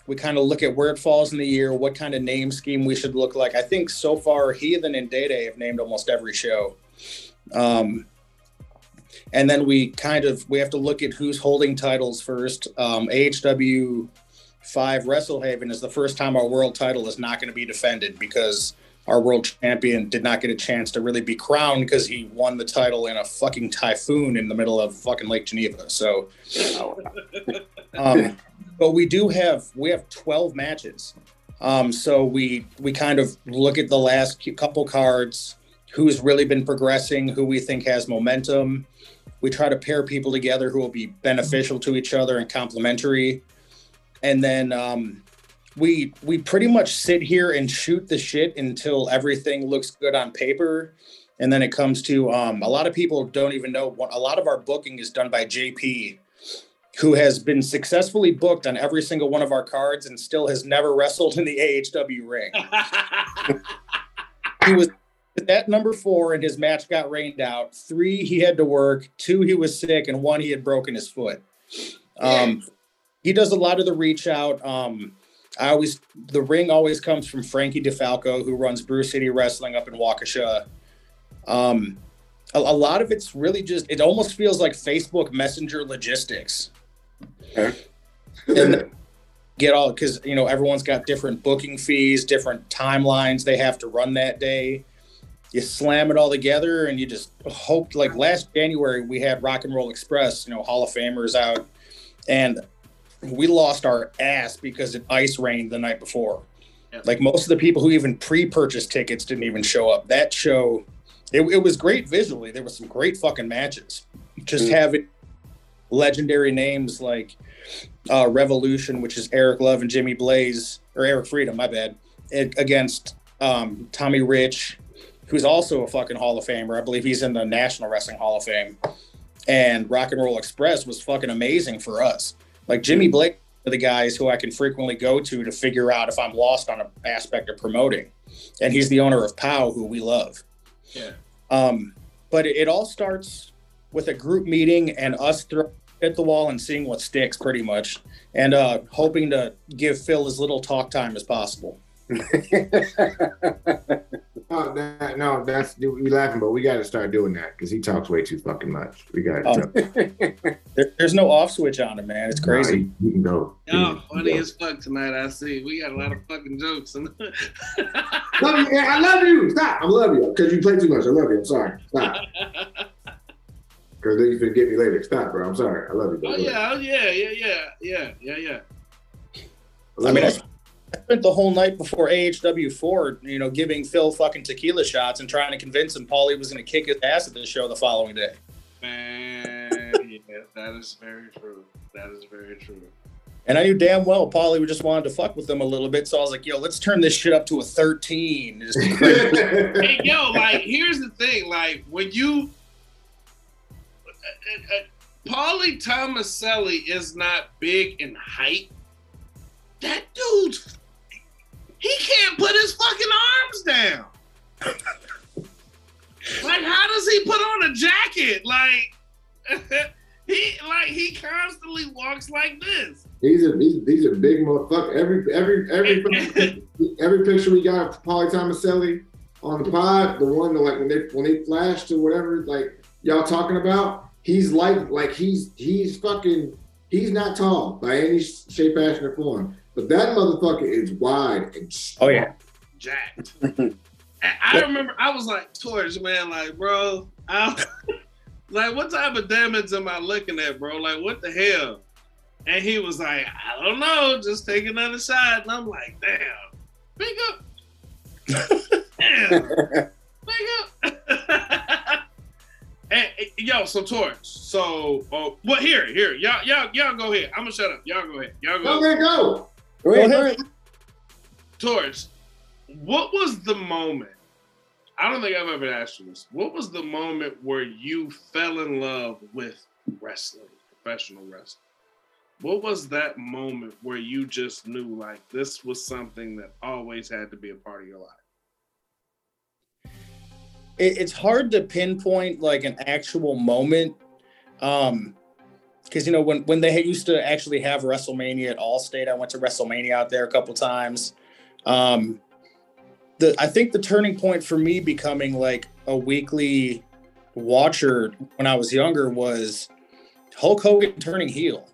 We kind of look at where it falls in the year, what kind of name scheme we should look like. I think so far, Heathen and Dede have named almost every show. Um, and then we kind of we have to look at who's holding titles first. Um, AHW five Wrestlehaven is the first time our world title is not going to be defended because our world champion did not get a chance to really be crowned because he won the title in a fucking typhoon in the middle of fucking Lake Geneva. So, um, but we do have we have twelve matches. Um, so we we kind of look at the last couple cards, who's really been progressing, who we think has momentum. We try to pair people together who will be beneficial to each other and complementary. And then um, we we pretty much sit here and shoot the shit until everything looks good on paper. And then it comes to um, a lot of people don't even know what a lot of our booking is done by JP, who has been successfully booked on every single one of our cards and still has never wrestled in the AHW ring. He was at number four and his match got rained out. Three, he had to work. Two, he was sick. And one, he had broken his foot. Um, he does a lot of the reach out. Um, I always, the ring always comes from Frankie DeFalco, who runs Brew City Wrestling up in Waukesha. Um, a, a lot of it's really just, it almost feels like Facebook Messenger logistics. And get all because you know everyone's got different booking fees, different timelines they have to run that day. You slam it all together, and you just hope. Like last January, we had Rock and Roll Express, you know, Hall of Famers out, and we lost our ass because it ice rained the night before. Yep. Like most of the people who even pre-purchased tickets didn't even show up. That show, it, it was great visually. There was some great fucking matches. Just Mm. having legendary names like uh, Revolution, which is Eric Love and Jimmy Blaze, or Eric Freedom, my bad, it, against um, Tommy Rich, who's also a fucking Hall of Famer. I believe he's in the National Wrestling Hall of Fame. And Rock and Roll Express was fucking amazing for us. Like Jimmy Blake, the guys who I can frequently go to to figure out if I'm lost on an aspect of promoting. And he's the owner of POW, who we love. Yeah. Um, but it, it all starts with a group meeting and us throwing at the wall and seeing what sticks pretty much and uh, hoping to give Phil as little talk time as possible. No, that, no, that's we laughing, but we got to start doing that because he talks way too fucking much. We got Oh, to. There, there's no off switch on it, man. It's crazy. he, he can go. He Y'all can funny go. as fuck tonight. I see. We got a lot of fucking jokes. Love you, man. I love you. Stop. I love you because you play too much. I love you. I'm sorry. Stop. Because then you can get me later. Stop, bro. I'm sorry. I love you. bro. oh yeah, oh yeah, yeah, yeah, yeah, yeah, yeah. love I mean, you. I, I spent the whole night before AHW four, you know, giving Phil fucking tequila shots and trying to convince him Paulie was going to kick his ass at the show the following day. Man, yeah, that is very true. That is very true. And I knew damn well Paulie just wanted to fuck with them a little bit, so I was like, "Yo, let's turn this shit up to a 13. Hey, yo, like, here's the thing. Like, when you, uh, uh, Paulie Tomaselli is not big in height, that dude's he can't put his fucking arms down. like, how does he put on a jacket? Like, he like he constantly walks like this. These are these, these are big motherfuckers. Every every every every picture we got of Paulie Tomaselli on the pod, the one that like when they when they flashed or whatever, like y'all talking about, he's like like he's he's fucking he's not tall by any shape, fashion, or form. But that motherfucker is wide and Oh yeah. jacked. I remember I was like, Torch, man, like, bro, I, like, what type of damage am I looking at, bro? Like, what the hell? And he was like, I don't know, just take another shot. And I'm like, damn, big up. damn, big up. and, and, yo, so Torch, so, oh, what? Here, here, y'all, y'all, y'all go ahead. I'm gonna shut up. Y'all go ahead. Y'all go. Go ahead, go. Go ahead, Go ahead. what was the moment? I don't think I've ever asked you this. What was the moment where you fell in love with wrestling, professional wrestling? What was that moment where you just knew like this was something that always had to be a part of your life? it's hard to pinpoint like an actual moment um because you know when when they used to actually have wrestlemania at allstate i went to wrestlemania out there a couple times um the i think the turning point for me becoming like a weekly watcher when i was younger was hulk hogan turning heel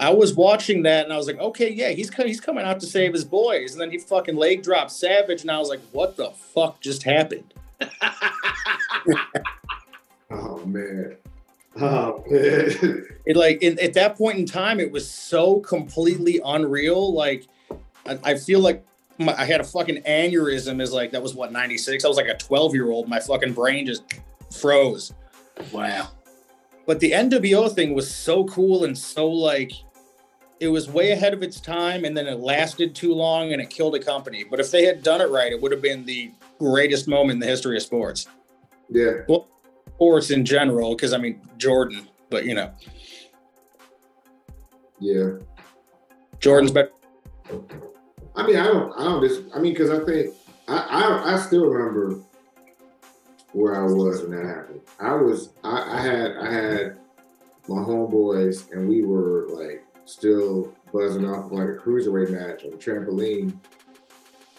I was watching that and I was like, okay, yeah, he's he's coming out to save his boys, and then he fucking leg dropped Savage, and I was like, what the fuck just happened? Oh man. Oh. It like in, at that point in time, it was so completely unreal. Like, I, I feel like my, I had a fucking aneurysm. Is like that was what ninety six. I was like a twelve year old. My fucking brain just froze. Wow. But the NWO thing was so cool and so like it was way ahead of its time and then it lasted too long and it killed a company. But if they had done it right, it would have been the greatest moment in the history of sports. yeah. Sports in general, because I mean Jordan, but you know, Yeah. Jordan's better. I mean, I don't, I don't just, I mean, because I think, I, I, I still remember where I was when that happened. I was, I, I had, I had my homeboys, and we were like still buzzing off of like a cruiserweight match on the trampoline,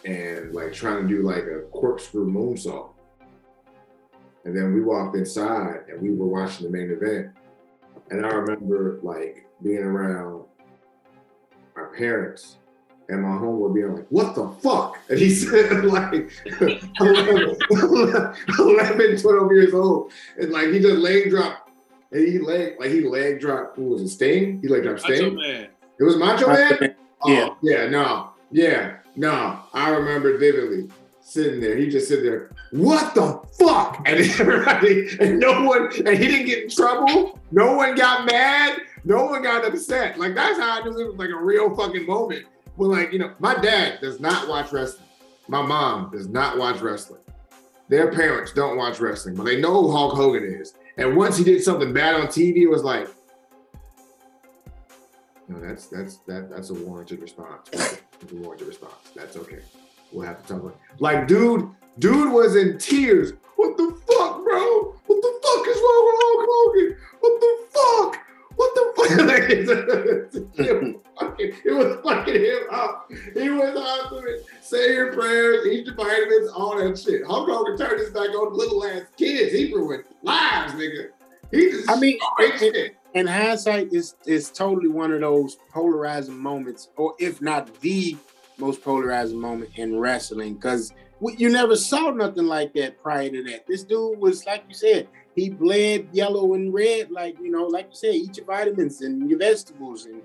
and like trying to do like a corkscrew moonsault. And then we walked inside, and we were watching the main event, and I remember like being around our parents and my homeboy being like, "What the fuck?" And he said, like, 11, 11, 12 years old, and like he just leg dropped, and he leg like he leg dropped. Who was it? Sting? He leg dropped Macho Sting. man. It was Macho Man. Oh, yeah. Oh, yeah, no, yeah, no. I remember vividly sitting there. He just sit there. What the fuck? And everybody, and no one, and he didn't get in trouble. No one got mad. No one got upset. Like that's how I knew it was like a real fucking moment. Well, like you know, my dad does not watch wrestling. My mom does not watch wrestling. Their parents don't watch wrestling, but they know who Hulk Hogan is. And once he did something bad on TV, it was like, no, that's that's that that's a warranted response. That's a warranted response. That's okay. We'll have to talk about. Like, dude, dude was in tears. What the fuck, bro? What the fuck is wrong with Hulk Hogan? What the fuck? What the fuck? It, it was fucking him up. He was out there, say your prayers, eat your vitamins, all that shit. Hulk Hogan turned his back on little ass kids. He ruined lives, nigga. He just I mean, shit. in hindsight, is is totally one of those polarizing moments, or if not the most polarizing moment in wrestling, because you never saw nothing like that prior to that. This dude was, like you said, he bled yellow and red, like you know, like you said, eat your vitamins and your vegetables, and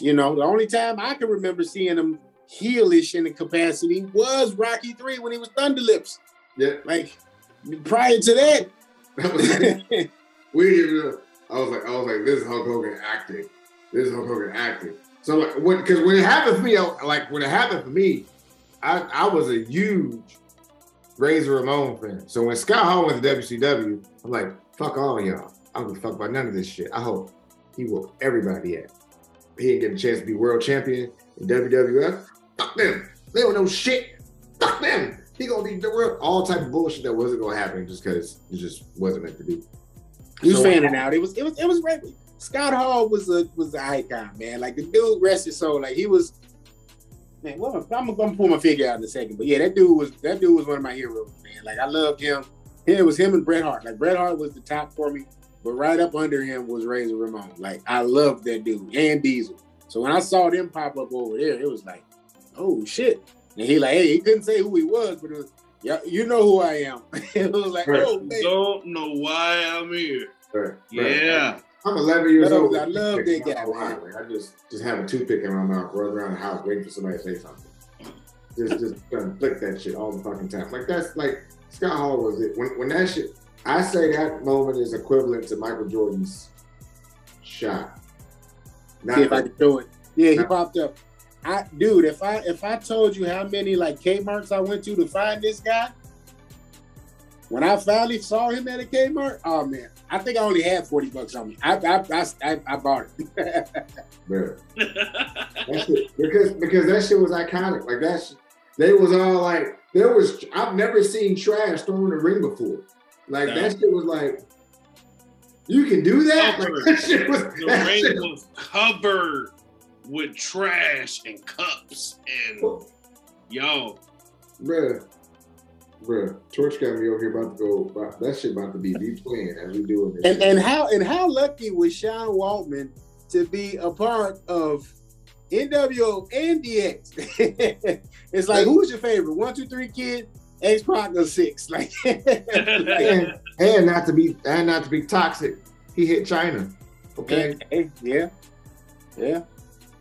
you know, the only time I can remember seeing him heelish in the capacity was Rocky Three when he was Thunder Lips. Yeah, Like prior to that, we didn't even know. I was like, I was like, this is Hulk Hogan acting. This is Hulk Hogan acting. So like, when because when it happened for me, I, like when it happened for me, I I was a huge Razor Ramon fan. So when Scott Hall went to WCW, I'm like, fuck all y'all. I don't give a fuck about none of this shit. I hope he whooped everybody at. he didn't get a chance to be world champion in WWF. Fuck them. They don't know shit. Fuck them. He gonna be the world. All type of bullshit that wasn't gonna happen just because it just wasn't meant to be. He was So- fanning out. It was it was it was great. Scott Hall was a was an icon, man. Like the dude rested so like he was man, well, I'm gonna pull my figure out in a second. But yeah, that dude was that dude was one of my heroes, man. Like I loved him. It was him and Bret Hart. Like Bret Hart was the top for me, but right up under him was Razor Ramon. Like I loved that dude and Diesel. So when I saw them pop up over there, it was like, oh shit. And he like, hey, he couldn't say who he was, but it was, yeah, you know who I am. it was like, Right. oh man. Don't know why I'm here. Right, right. I'm 11 years old. I love that guy. Like, I just just have a toothpick in my mouth, run around the house waiting for somebody to say something. Just just to flick that shit all the fucking time. Like that's like Scott Hall was it. When when that shit I say that moment is equivalent to Michael Jordan's shot. Not See if I can do it. Yeah, he popped up. I dude, if I if I told you how many like Kmart's I went to to find this guy, when I finally saw him at a Kmart, oh man, I think I only had forty bucks on me. I I I, I, I bought it. Bruh. That shit, because because that shit was iconic. Like that, they was all like, there was. I've never seen trash thrown in the ring before. Like No. that shit was like, you can do that. Like, that shit was. The that ring shit- was covered with trash and cups and yo. Bruh, bruh, Torch got me over here about to go. About, that shit about to be the twin as we doing this. and shit. and how and how lucky was Sean Waltman to be a part of NWO and DX? it's like who's your favorite? One, two, three, kid. X Pac or six? Like, like and, and not to be and not to be toxic, he hit Chyna. Okay, Hey, yeah, yeah.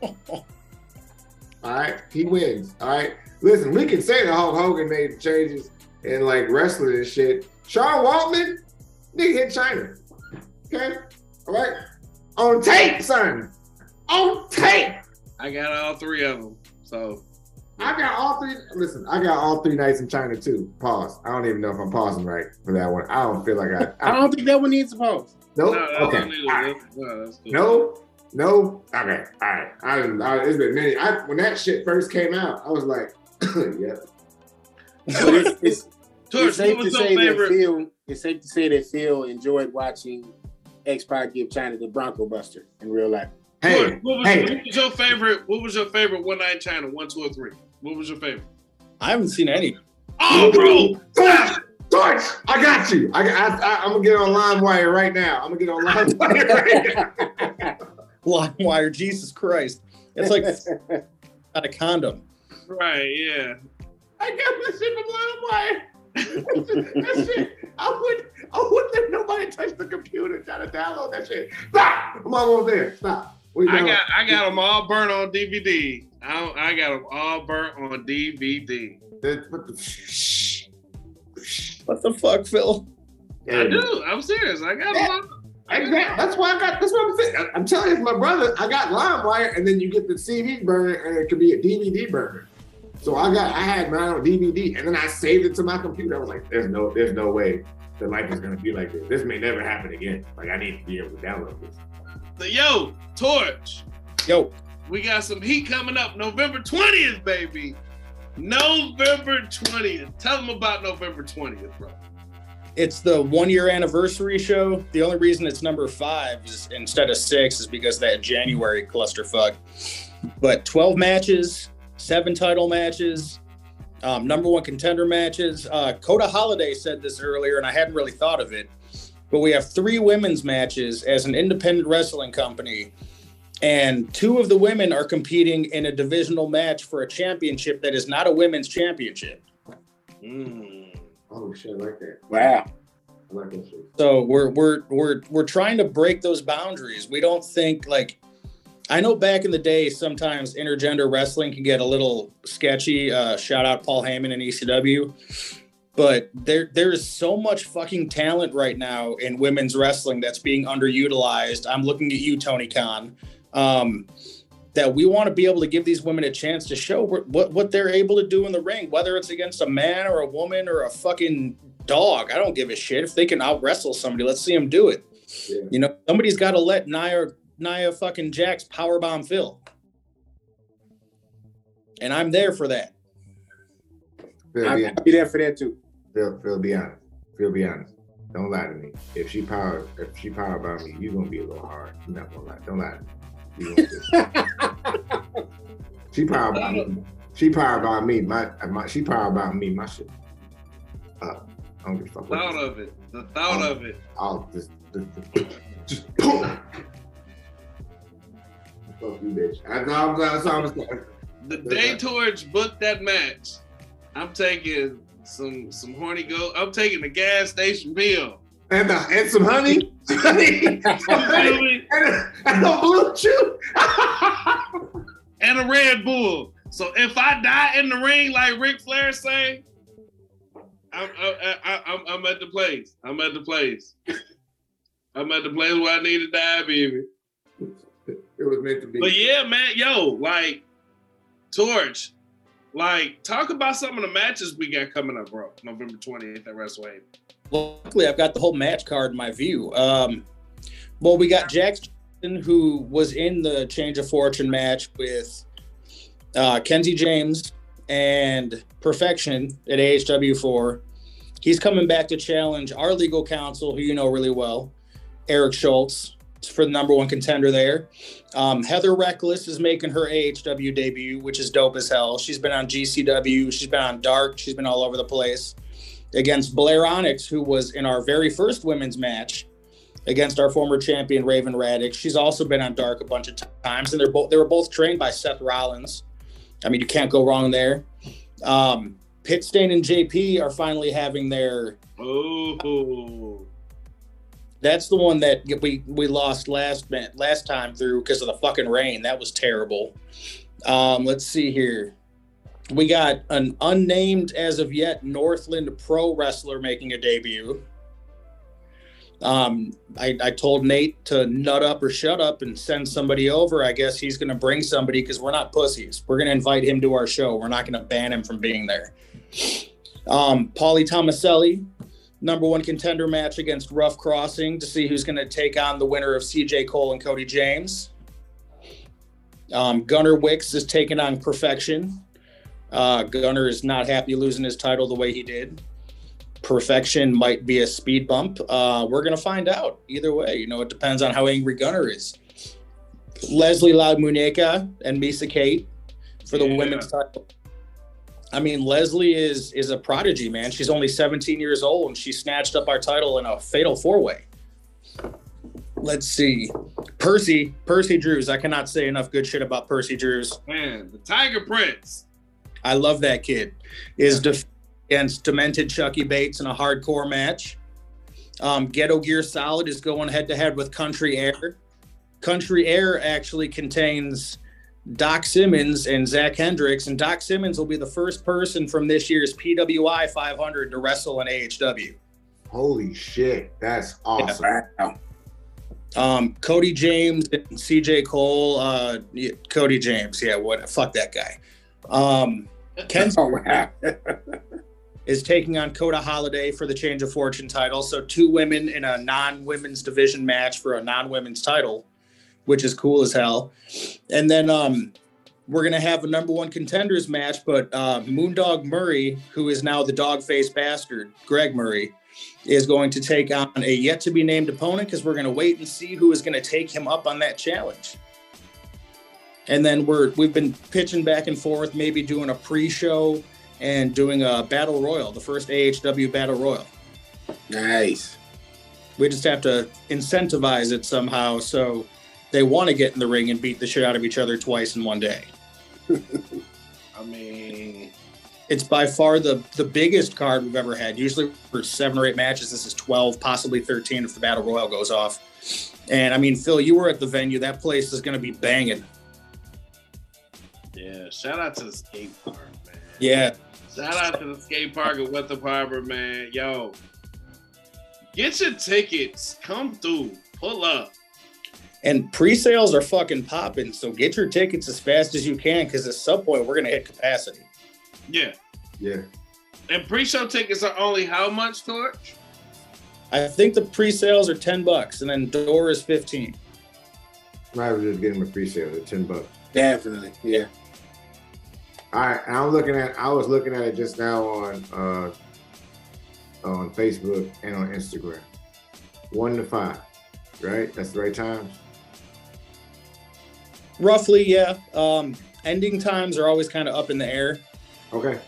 all right, he wins. All right, listen, we can say that Hulk Hogan made changes in like wrestling and shit. Sean Waltman, nigga hit Chyna. Okay, all right, on tape, son, on tape. I got all three of them. So I got all three. Listen, I got all three nights in Chyna too. Pause. I don't even know if I'm pausing right for that one. I don't feel like I. I I don't think that one needs a pause. nope. no, okay. not needed. All right. No, that's cool. No, no. Okay, all right. I didn't. I, it's been many. I, when that shit first came out, I was like, yeah. But it's, it's, Torch, it's safe to was your say that favorite? Phil. It's safe to say that Phil enjoyed watching X Pac give Chyna the Bronco Buster in real life. Hey, Torch, what, was, hey. what was your favorite? What was your favorite one night Chyna? One, two, or three? What was your favorite? I haven't seen any. Oh, bro! Torch, Torch, I got you. I, I, I, I'm gonna get on LimeWire right now. I'm gonna get on LimeWire right now. LimeWire, Jesus Christ. It's like not a condom. Right, yeah. I got this shit from LimeWire. that shit, I would, I wouldn't let nobody touch the computer trying to download that shit. Stop! I'm almost there. Stop. I got I got them all burnt on DVD. I I got them all burnt on DVD. What the- What the fuck, Phil? I do. I'm serious. I got them all. I got Exactly. 'em all. That's why I got. That's what I'm saying. I- I'm telling you, it's my brother. I got LimeWire, and then you get the CD burner, and it could be a DVD burner. So I got. I had mine on DVD, and then I saved it to my computer. I was like, "There's no, there's no way that life is gonna be like this. This may never happen again. Like I need to be able to download this." So, yo, Torch. Yo, We got some heat coming up November 20th, baby. November 20th. Tell them about November 20th, bro. it's the one year anniversary show. The only reason it's number five is instead of six is because of that January clusterfuck. But 12 matches, seven title matches, um, number one contender matches. Uh, Coda Holiday said this earlier, and I hadn't really thought of it. But we have three women's matches as an independent wrestling company. And two of the women are competing in a divisional match for a championship that is not a women's championship. Mm. Oh shit, I like that. Wow. Like that. So we're we're we're we're trying to break those boundaries. We don't think like I know back in the day sometimes intergender wrestling can get a little sketchy. Uh, shout out Paul Heyman and ECW. But there there is so much fucking talent right now in women's wrestling that's being underutilized. I'm looking at you, Tony Khan. Um, that we want to be able to give these women a chance to show what, what they're able to do in the ring, whether it's against a man or a woman or a fucking dog. I don't give a shit if they can out wrestle somebody. Let's see them do it. Yeah. You know, somebody's got to let Nia Nia fucking Jax powerbomb Phil. And I'm there for that. Phil, I'll be, I'll be there for that too. Phil, Phil, be honest. Phil, be honest. Don't lie to me. If she power, if she power about me, you gonna be a little hard. You're not gonna lie. Don't lie to me. You gonna be- she power about me. She power about me. My, my she power about me. My shit. Uh, I don't give a fuck. what Thought of it. The thought of it. I'll just, just, just boom. Fuck you, bitch. That's all that's all I'm saying. The day Torch booked that match, I'm taking some some horny go. I'm taking the gas station bill. And uh, and some honey, honey, You and a, and a BlueChew. and a Red Bull. So if I die in the ring, like Ric Flair say, I'm I, I, I'm I'm at the place. I'm at the place. I'm at the place where I need to die, baby. It was meant to be. But yeah, man, yo, like Torch, like talk about some of the matches we got coming up, bro. November 20th at WrestleMania. Luckily, I've got the whole match card in my view. Um, well, we got Jackson, who was in the Change of Fortune match with uh, Kenzie James and Perfection at AHW four. He's coming back to challenge our legal counsel, who you know really well, Eric Schultz, for the number one contender there. Um, Heather Reckless is making her AHW debut, which is dope as hell. She's been on GCW, she's been on Dark, she's been all over the place against Blair Onyx, who was in our very first women's match against our former champion Raven Raddick. She's also been on Dark a bunch of times, and they're both they were both trained by Seth Rollins. I mean, you can't go wrong there. Um, Pit Stain and JP are finally having their. Oh, That's the one that we we lost last last time through because of the fucking rain. That was terrible. Um, let's see here. We got an unnamed as of yet Northland pro wrestler making a debut. Um, I, I told Nate to nut up or shut up and send somebody over. I guess he's going to bring somebody because we're not pussies. We're going to invite him to our show. We're not going to ban him from being there. Um, Paulie Tomaselli, number one contender match against Rough Crossing to see who's going to take on the winner of CJ Cole and Cody James. Um, Gunnar Wicks is taking on Perfection. Uh, Gunnar is not happy losing his title the way he did. Perfection might be a speed bump. Uh, we're gonna find out. Either way, you know, it depends on how angry Gunnar is. Leslie Loud Muneka and Misa Kate for the Yeah. women's title. I mean, Leslie is is a prodigy, man. She's only 17 years old and she snatched up our title in a fatal four way. Let's see. Percy, Percy Drews. I cannot say enough good shit about Percy Drews. man, the Tiger Prince. I love that kid. Is def- against Demented Chucky Bates in a hardcore match. Um, Ghetto Gear Solid is going head to head with Country Air. Country Air actually contains Doc Simmons and Zach Hendricks, and Doc Simmons will be the first person from this year's PWI 500 to wrestle in AHW. Holy shit, that's awesome. Wow. Um, Cody James and CJ Cole. Uh, yeah, Cody James, yeah, what? Fuck that guy. Um, Ken Oh, is taking on Coda Holiday for the Change of Fortune title. So two women in a non-women's division match for a non-women's title, which is cool as hell. And then um, we're gonna have a number one contenders match, but uh, Moondog Murray, who is now the dog face bastard, Greg Murray, is going to take on a yet to be named opponent because we're gonna wait and see who is gonna take him up on that challenge. And then we're we've been pitching back and forth, maybe doing a pre-show and doing a battle royal, the first AHW battle royal. Nice. We just have to incentivize it somehow so they want to get in the ring and beat the shit out of each other twice in one day. I mean, It's by far the the biggest card we've ever had. Usually for seven or eight matches, this is twelve, possibly thirteen if the battle royal goes off. And I mean, Phil, you were at the venue. That place is going to be banging. yeah. Shout out to the skate park, man. Yeah, Shout out to the skate park at Winthrop Harbor, man. Yo, get your tickets. Come through. Pull up. And pre-sales are fucking popping. So get your tickets as fast as you can because at some point we're going to hit capacity. Yeah. Yeah. And pre-show tickets are only how much, Torch? I think the pre-sales are ten bucks, and then door is fifteen. Might as well just get him a pre-sale at ten bucks. Definitely. Yeah. All right, and I'm looking at. I was looking at it just now on uh on Facebook and on Instagram. One to five, right? That's the right times. Roughly, yeah. Um, ending times are always kind of up in the air. Okay.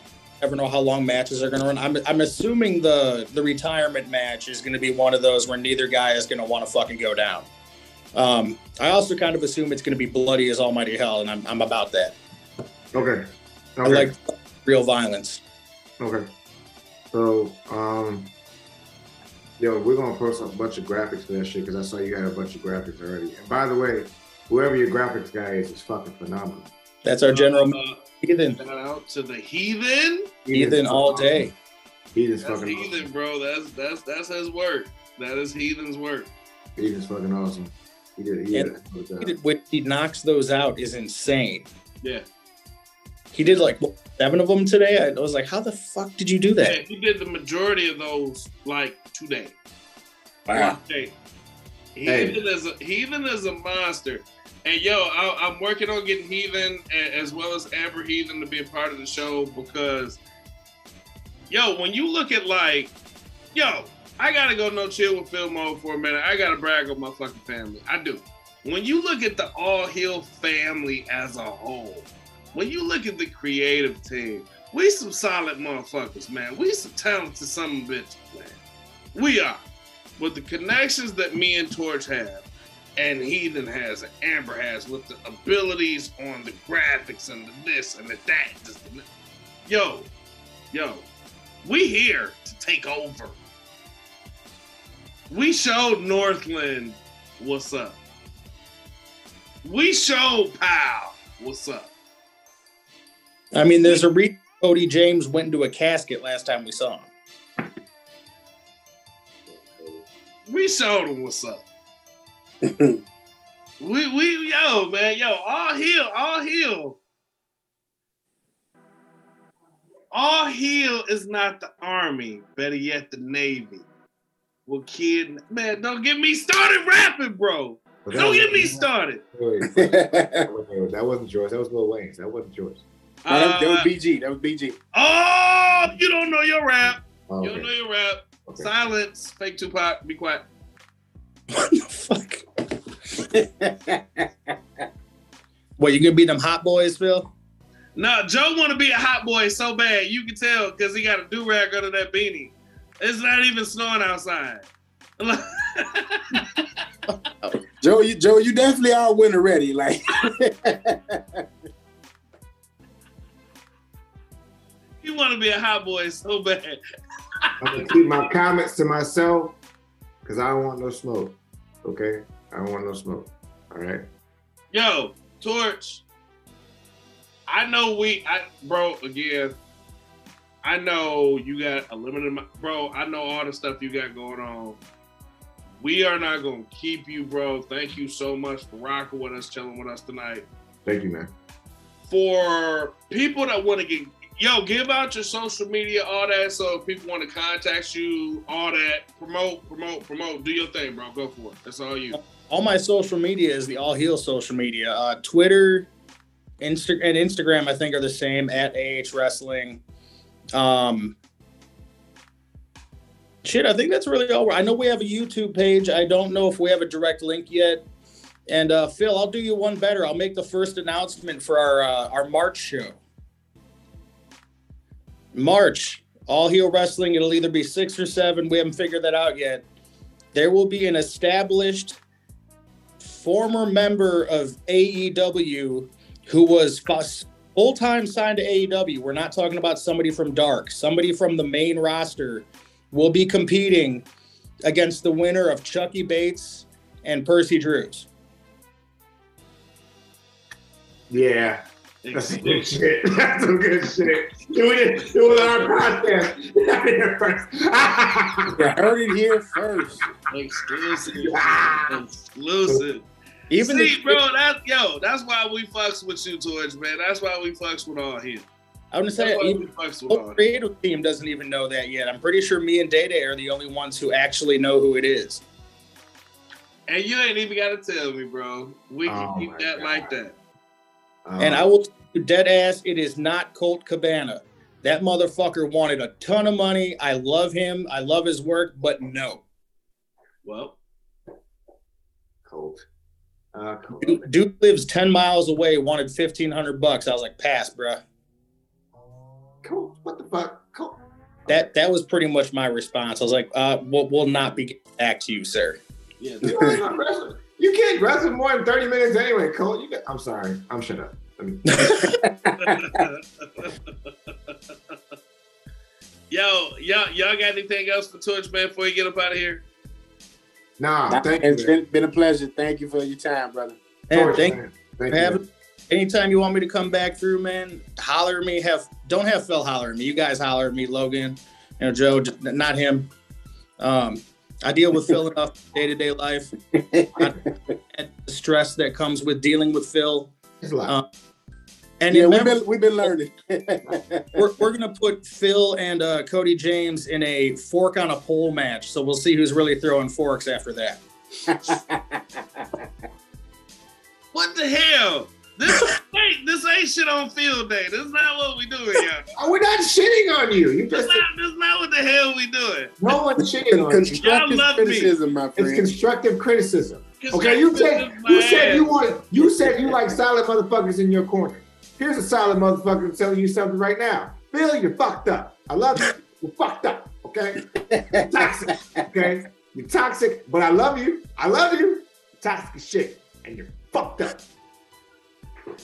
Never know how long matches are going to run. I'm, I'm assuming the the retirement match is going to be one of those where neither guy is going to want to fucking go down. Um, I also kind of assume it's going to be bloody as almighty hell, and I'm, I'm about that. Okay. I like real violence. Okay. So, um, yo, we're gonna post a bunch of graphics for that shit because I saw you had a bunch of graphics already. And by the way, whoever your graphics guy is is fucking phenomenal. That's our general Uh, heathen. shout out to the heathen. Heathen all day. Heathen's That's fucking heathen, awesome. bro. That's that's that's his work. That is heathen's work. Heathen's fucking awesome. He did. He And- did. a good job. He did- When he knocks those out is insane. Yeah. He did like seven of them today. I was like, how the fuck did you do Yeah, that? he did the majority of those like today. Wow. One day. Hey. Heathen is a heathen is a monster. And yo, I, I'm working on getting heathen as well as Amber Heathen to be a part of the show because, yo, when you look at like, yo, I gotta go no chill with Phil mode for a minute. I gotta brag on my fucking family. I do. When you look at the All Heel family as a whole, when you look at the creative team, we some solid motherfuckers, man. We some talented some bitches, man. We are. With the connections that me and Torch have, and Heathen has, and Amber has, with the abilities on the graphics and the this and the that. Just yo, yo, we here to take over. We showed Northland what's up. We showed Powell what's up. I mean, there's a reason Cody James went into a casket last time we saw him. We showed him what's up. We we yo man yo all heel all heel. All heel is not the army, better yet the navy. Well, kid, man, don't get me started rapping, bro. But Don't get me started. Wait, wait, that wasn't- that wasn't yours. That was Lil Wayne's. That wasn't yours. that, that was Uh, BG. That was BG. oh, you don't know your rap. Oh, You don't know your rap. okay. Silence, fake Tupac. Be quiet. What the fuck? You gonna be them hot boys, Phil? No, Joe want to be a hot boy so bad. You can tell because he got a do rag under that beanie. It's not even snowing outside. Joe, you Joe, you definitely are a winner ready. Like he want to be a hot boy so bad. I'm gonna keep my comments to myself because I don't want no smoke. Okay, I don't want no smoke. All right. Yo, Torch. I know we, I bro. Again, I know you got a limited, bro. I know all the stuff you got going on. We are not gonna keep you, bro. Thank you so much for rocking with us, chilling with us tonight. Thank you, man. for people that want to get yo give out your social media all that so if people want to contact you all that promote promote promote do your thing bro go for it that's all you All my social media is the all heel social media. Uh, Twitter, Insta, and Instagram, I think, are the same at AH Wrestling. Um, shit, I think that's really all. I know we have a YouTube page. I don't know if we have a direct link yet. And uh, Phil, I'll do you one better. I'll make the first announcement for our uh, our March show. March, all heel wrestling. It'll either be six or seven. We haven't figured that out yet. There will be an established former member of AEW who was full time signed to AEW. We're not talking about somebody from Dark. Somebody from the main roster will be competing against the winner of Chucky Bates and Percy Drews. Yeah, that's some good shit. That's some good shit. Do it. Do it on our podcast. you heard it here first. exclusive exclusive Even See, the, bro that's yo that's why we fucks with you Torch man that's why we fucks with all heel I'm gonna say that's why even the with whole all heel. creative team doesn't even know that yet. I'm pretty sure me and Day Day are the only ones who actually know who it is. And you ain't even got to tell me, bro. We can Oh keep that God. like that. And Um, I will tell you dead ass, it is not Colt Cabana. That motherfucker wanted a ton of money. I love him. I love his work, but no. Well, Colt. Uh, Colt. Dude, dude lives 10 miles away, wanted 1500 bucks. I was like, pass, bruh. Colt. What the fuck? Colt. That that was pretty much my response. I was like, uh, we'll, we'll not be back to you, sir. yeah. You ain't not wrestling. You can't wrestle more than 30 minutes anyway, Colt. You got, I'm sorry. I'm shut up. Yo, y'all, y'all got anything else for Torch, man, before you get up out of here? nah, thank it's you. been, been a pleasure. Thank you for your time, brother. Man, Torch, thank man. Thank you. having anytime you want me to come back through, man, holler at me. Have don't have Phil holler at me. You guys holler at me, Logan. You know, Joe, not him. Um, I deal with Phil enough day to day life and the stress that comes with dealing with Phil. It's a lot. Uh, And yeah, we've been we've been learning. we're, we're gonna put Phil and uh, Cody James in a fork on a pole match, so we'll see who's really throwing forks after that. What the hell? This ain't this ain't shit on field day. This is not what we doing, y'all. oh, we're not shitting on you. You This just not this not what the hell we doing. no one's shitting on you. Constructive love me. criticism, my It's constructive criticism. Okay, you said you said you want you said you like solid motherfuckers in your corner. Here's a solid motherfucker telling you something right now. Bill, you're fucked up. I love you. You're fucked up. Okay, toxic. Okay, you're toxic, but I love you. I love you. You're toxic as shit, and you're fucked up.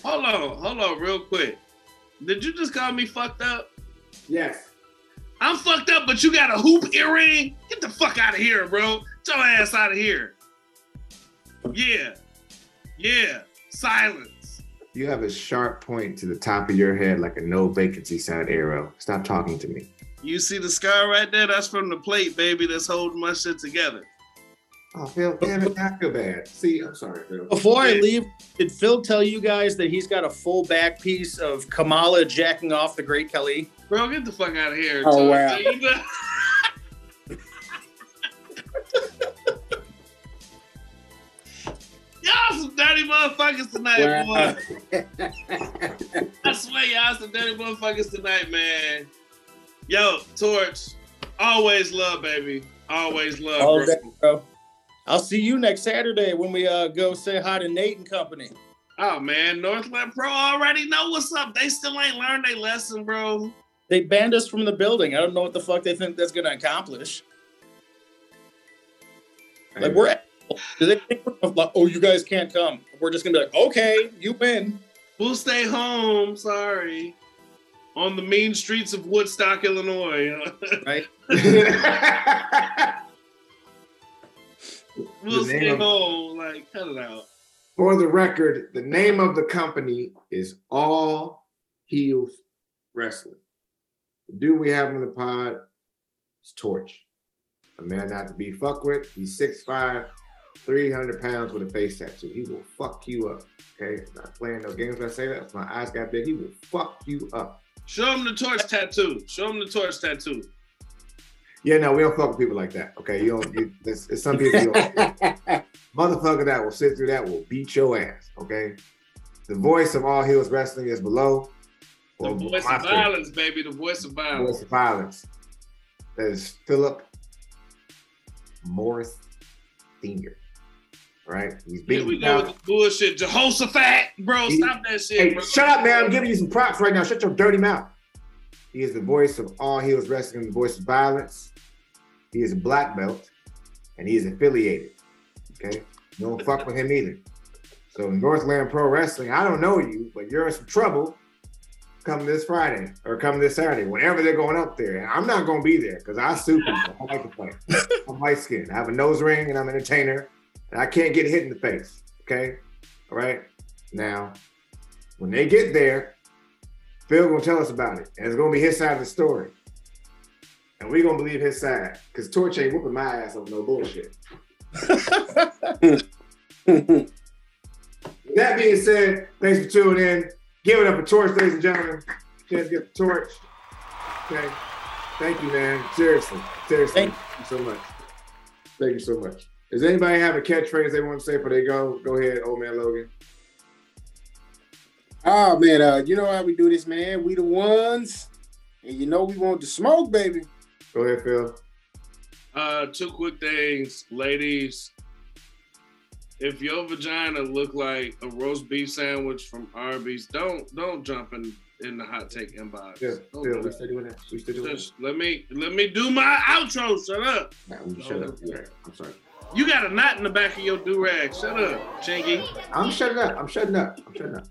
Hold on, hold on, real quick. Did you just call me fucked up? Yes. I'm fucked up, but you got a hoop earring? Get the fuck out of here, bro. Get your ass out of here. Yeah. Yeah. Silence. You have a sharp point to the top of your head like a no vacancy sign arrow. Stop talking to me. You see the scar right there? That's from the plate, baby, that's holding my shit together. Oh, Phil, damn it, I feel bad. See, I'm sorry, Phil. Before I leave, did Phil tell you guys that he's got a full back piece of Kamala jacking off the Great Khali? Bro, get the fuck out of here. Oh, wow. You know- Y'all some dirty motherfuckers tonight, Wow. boy. I swear y'all some dirty motherfuckers tonight, man. Yo, Torch, always love, baby. Always love, All bro. day, bro. I'll see you next Saturday when we uh, go say hi to Nate and company. Oh man, Northland Pro already know what's up. They still ain't learned their lesson, bro. They banned us from the building. I don't know what the fuck they think that's going to accomplish. Like we're at, do they think we're like, oh you guys can't come? We're just gonna be like, okay, you win. We'll stay home. Sorry. On the mean streets of Woodstock, Illinois. Right? we'll The name of- home. Like, cut it out. For the record, the name of the company is All Heels Wrestling. The dude we have on the pod is Torch. A man not to be fucked with. He's 6'5, 300 pounds with a face tattoo. He will fuck you up. Okay? Not playing no games when I say that. If my eyes got big, he will fuck you up. Show him the torch tattoo. Show him the torch tattoo. Yeah, no, we don't fuck with people like that. Okay, you don't. You, it's, it's some people. You don't, motherfucker that will sit through that will beat your ass. Okay, the voice of all heels wrestling is below. The voice of violence, baby. The voice of favorite, violence. Voice of violence. That is Philip Morris Senior. Right, he's Here we down- go with the bullshit. Jehoshaphat, bro. He- Stop that shit, Hey, bro. shut up, man! I'm giving you some props right now. Shut your dirty mouth. He is the voice of all heels wrestling, the voice of violence. He is a black belt, and he is affiliated. Okay, don't fuck with him either. So Northland Pro Wrestling, I don't know you, but you're in some trouble. Come this Friday or come this Saturday, whenever they're going up there. And I'm not going to be there because I sue people. I like to play. I'm light skinned. I have a nose ring and I'm an entertainer, and I can't get hit in the face. Okay, all right. Now, when they get there, Phil gonna tell us about it, and it's gonna be his side of the story, and we gonna believe his side because Torch ain't whooping my ass over no bullshit. That being said, thanks for tuning in. Give it up for Torch, ladies and gentlemen. Chance to get the torch. Okay. Thank you, man. Seriously. Seriously. Thank Thank you so much. Thank you so much. Does anybody have a catchphrase they want to say before they go? Go ahead, old man Logan. Oh man, uh, you know how we do this, man. We the ones, and you know we want the smoke, baby. Go ahead, Phil. Uh, two quick things, ladies. If your vagina look like a roast beef sandwich from Arby's, don't don't jump in in the hot take inbox. Yeah, Don't Phil, we still doing that. We still doing that. Let me let me do my outro. Shut up. Nah, we shut up. Yeah, I'm sorry. You got a knot in the back of your do rag. Shut up, Chingy. I'm shutting up. I'm shutting up. I'm shutting up.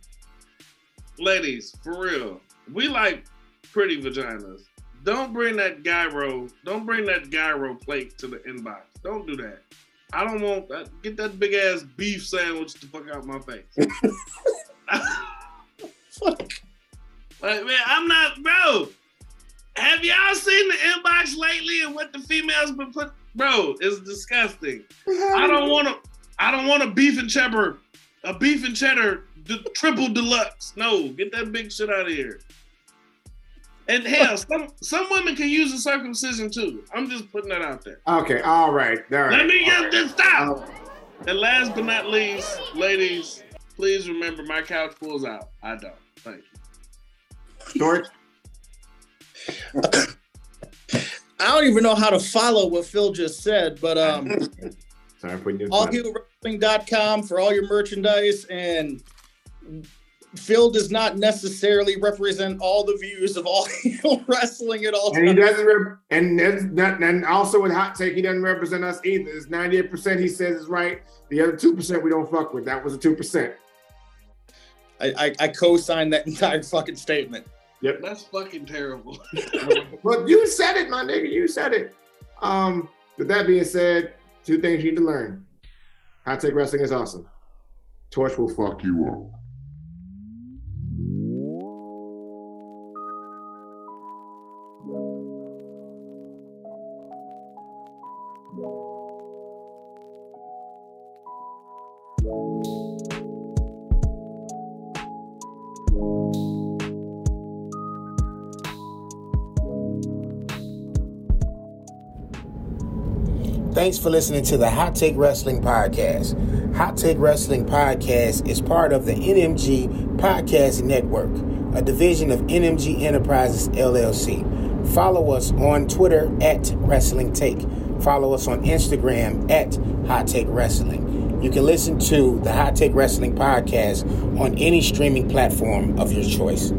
Ladies, for real, we like pretty vaginas. Don't bring that gyro. Don't bring that gyro plate to the inbox. Don't do that. I don't want that. Get that big ass beef sandwich the fuck out my face. like man, I'm not, bro. Have y'all seen the inbox lately and what the females been put? Bro, it's disgusting. I don't want to. I don't want a beef and cheddar, a beef and cheddar d- triple deluxe. No, get that big shit out of here. And hell, some some women can use a circumcision too. I'm just putting that out there. Okay, all right, all right. Let me get this right. stop. And last but not least, ladies, please remember my couch pulls out. I don't. Thank you. George, I don't even know how to follow what Phil just said, but um, sorry, I'm putting you. allheelwrestling.com for all your merchandise and Phil does not necessarily represent all the views of all wrestling at all And he times. doesn't, rep- and not, and also with hot take, he doesn't represent us either. It's 98% he says is right. The other 2% we don't fuck with. That was a 2%. I, I, I co-signed that entire fucking statement. Yep. That's fucking terrible. But you said it, my nigga. You said it. Um, with that being said, two things you need to learn. Hot take wrestling is awesome. Torch will fuck you up. Thanks for listening to the Hot Take Wrestling Podcast. Hot Take Wrestling Podcast is part of the NMG Podcast Network, a division of NMG Enterprises LLC. Follow us on Twitter at Wrestling Take. Follow us on Instagram at Hot Take Wrestling. You can listen to the Hot Take Wrestling Podcast on any streaming platform of your choice.